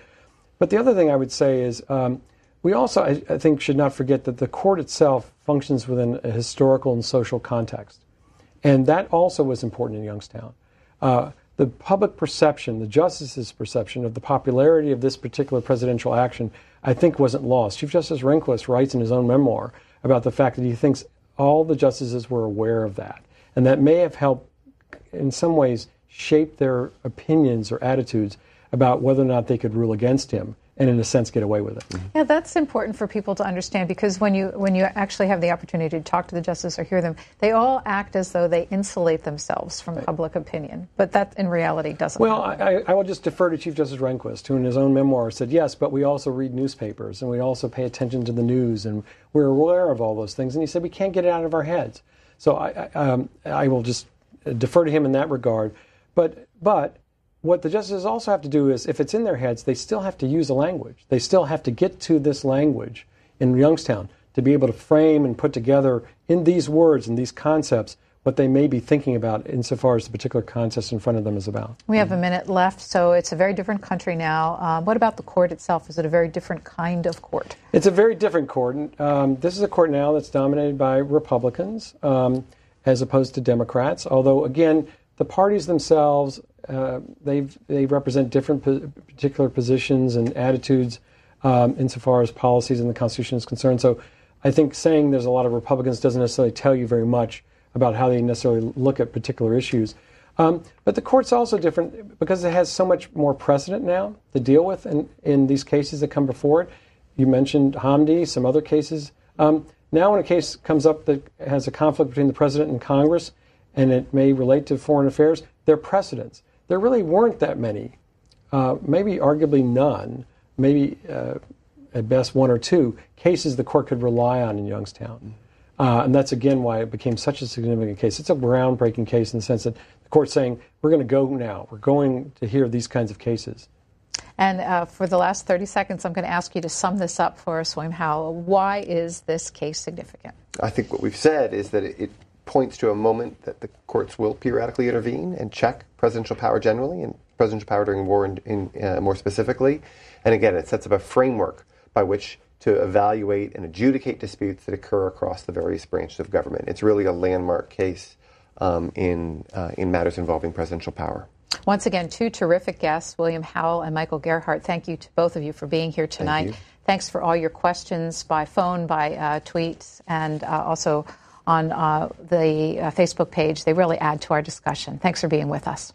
But the other thing I would say is um, we also, I, think, should not forget that the court itself functions within a historical and social context. And that also was important in Youngstown. Uh, the public perception, the justice's perception of the popularity of this particular presidential action, I think wasn't lost. Chief Justice Rehnquist writes in his own memoir about the fact that he thinks all the justices were aware of that. And that may have helped, in some ways, shape their opinions or attitudes about whether or not they could rule against him and in a sense get away with it. Mm-hmm. Yeah, that's important for people to understand because when you when you actually have the opportunity to talk to the justice or hear them, they all act as though they insulate themselves from right. public opinion, but that in reality doesn't. Well, I, I, will just defer to Chief Justice Rehnquist, who in his own memoir said yes, but we also read newspapers and we also pay attention to the news and we're aware of all those things, and he said we can't get it out of our heads. So I, I, um, I will just defer to him in that regard, but but what the justices also have to do is, if it's in their heads, they still have to use a language. They still have to get to this language in Youngstown to be able to frame and put together in these words and these concepts what they may be thinking about insofar as the particular contest in front of them is about. We have a minute left, so it's a very different country now. Um, what about the court itself? Is it a very different kind of court? It's a very different court. Um, this is a court now that's dominated by Republicans um, as opposed to Democrats, although, again, the parties themselves uh, they they represent different po- particular positions and attitudes um, insofar as policies and the Constitution is concerned. So I think saying there's a lot of Republicans doesn't necessarily tell you very much about how they necessarily look at particular issues. Um, but the court's also different because it has so much more precedent now to deal with in, in these cases that come before it. You mentioned Hamdi, some other cases. Um, now, when a case comes up that has a conflict between the president and Congress, and it may relate to foreign affairs, there are precedents. There really weren't that many, uh, maybe arguably none, maybe uh, at best one or two cases the court could rely on in Youngstown. Uh, and that's again why it became such a significant case. It's a groundbreaking case in the sense that the court's saying, we're going to go now. We're going to hear these kinds of cases. And uh, for the last 30 seconds, I'm going to ask you to sum this up for us, William Howell. Why is this case significant? I think what we've said is that it, it points to a moment that the courts will periodically intervene and check presidential power generally and presidential power during war in, in uh, more specifically. And again, it sets up a framework by which to evaluate and adjudicate disputes that occur across the various branches of government. It's really a landmark case um, in, uh, in matters involving presidential power. Once again, two terrific guests, William Howell and Michael Gerhardt. Thank you to both of you for being here tonight. Thank Thanks for all your questions by phone, by uh, tweets, and uh, also on uh, the uh, Facebook page. They really add to our discussion. Thanks for being with us.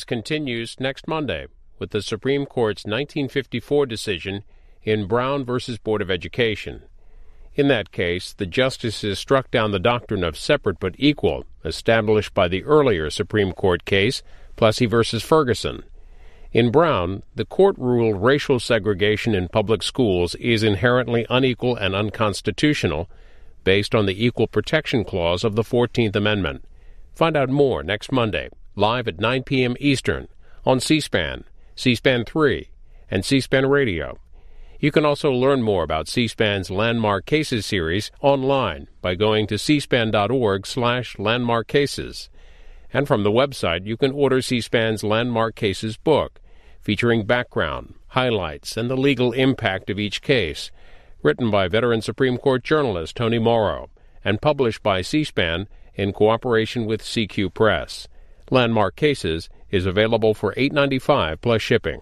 Series continues next Monday with the Supreme Court's 1954 decision in Brown v. Board of Education. In that case, the justices struck down the doctrine of separate but equal established by the earlier Supreme Court case, Plessy v. Ferguson. In Brown, the court ruled racial segregation in public schools is inherently unequal and unconstitutional based on the Equal Protection Clause of the 14th Amendment. Find out more next Monday live at 9 p.m. Eastern on C SPAN, C SPAN 3, and C SPAN Radio. You can also learn more about C SPAN's Landmark Cases series online by going to cspan.org slash landmark cases. And from the website, you can order C SPAN's Landmark Cases book, featuring background, highlights, and the legal impact of each case, written by veteran Supreme Court journalist Tony Mauro and published by C SPAN in cooperation with CQ Press. Landmark Cases is available for $8.95 plus shipping.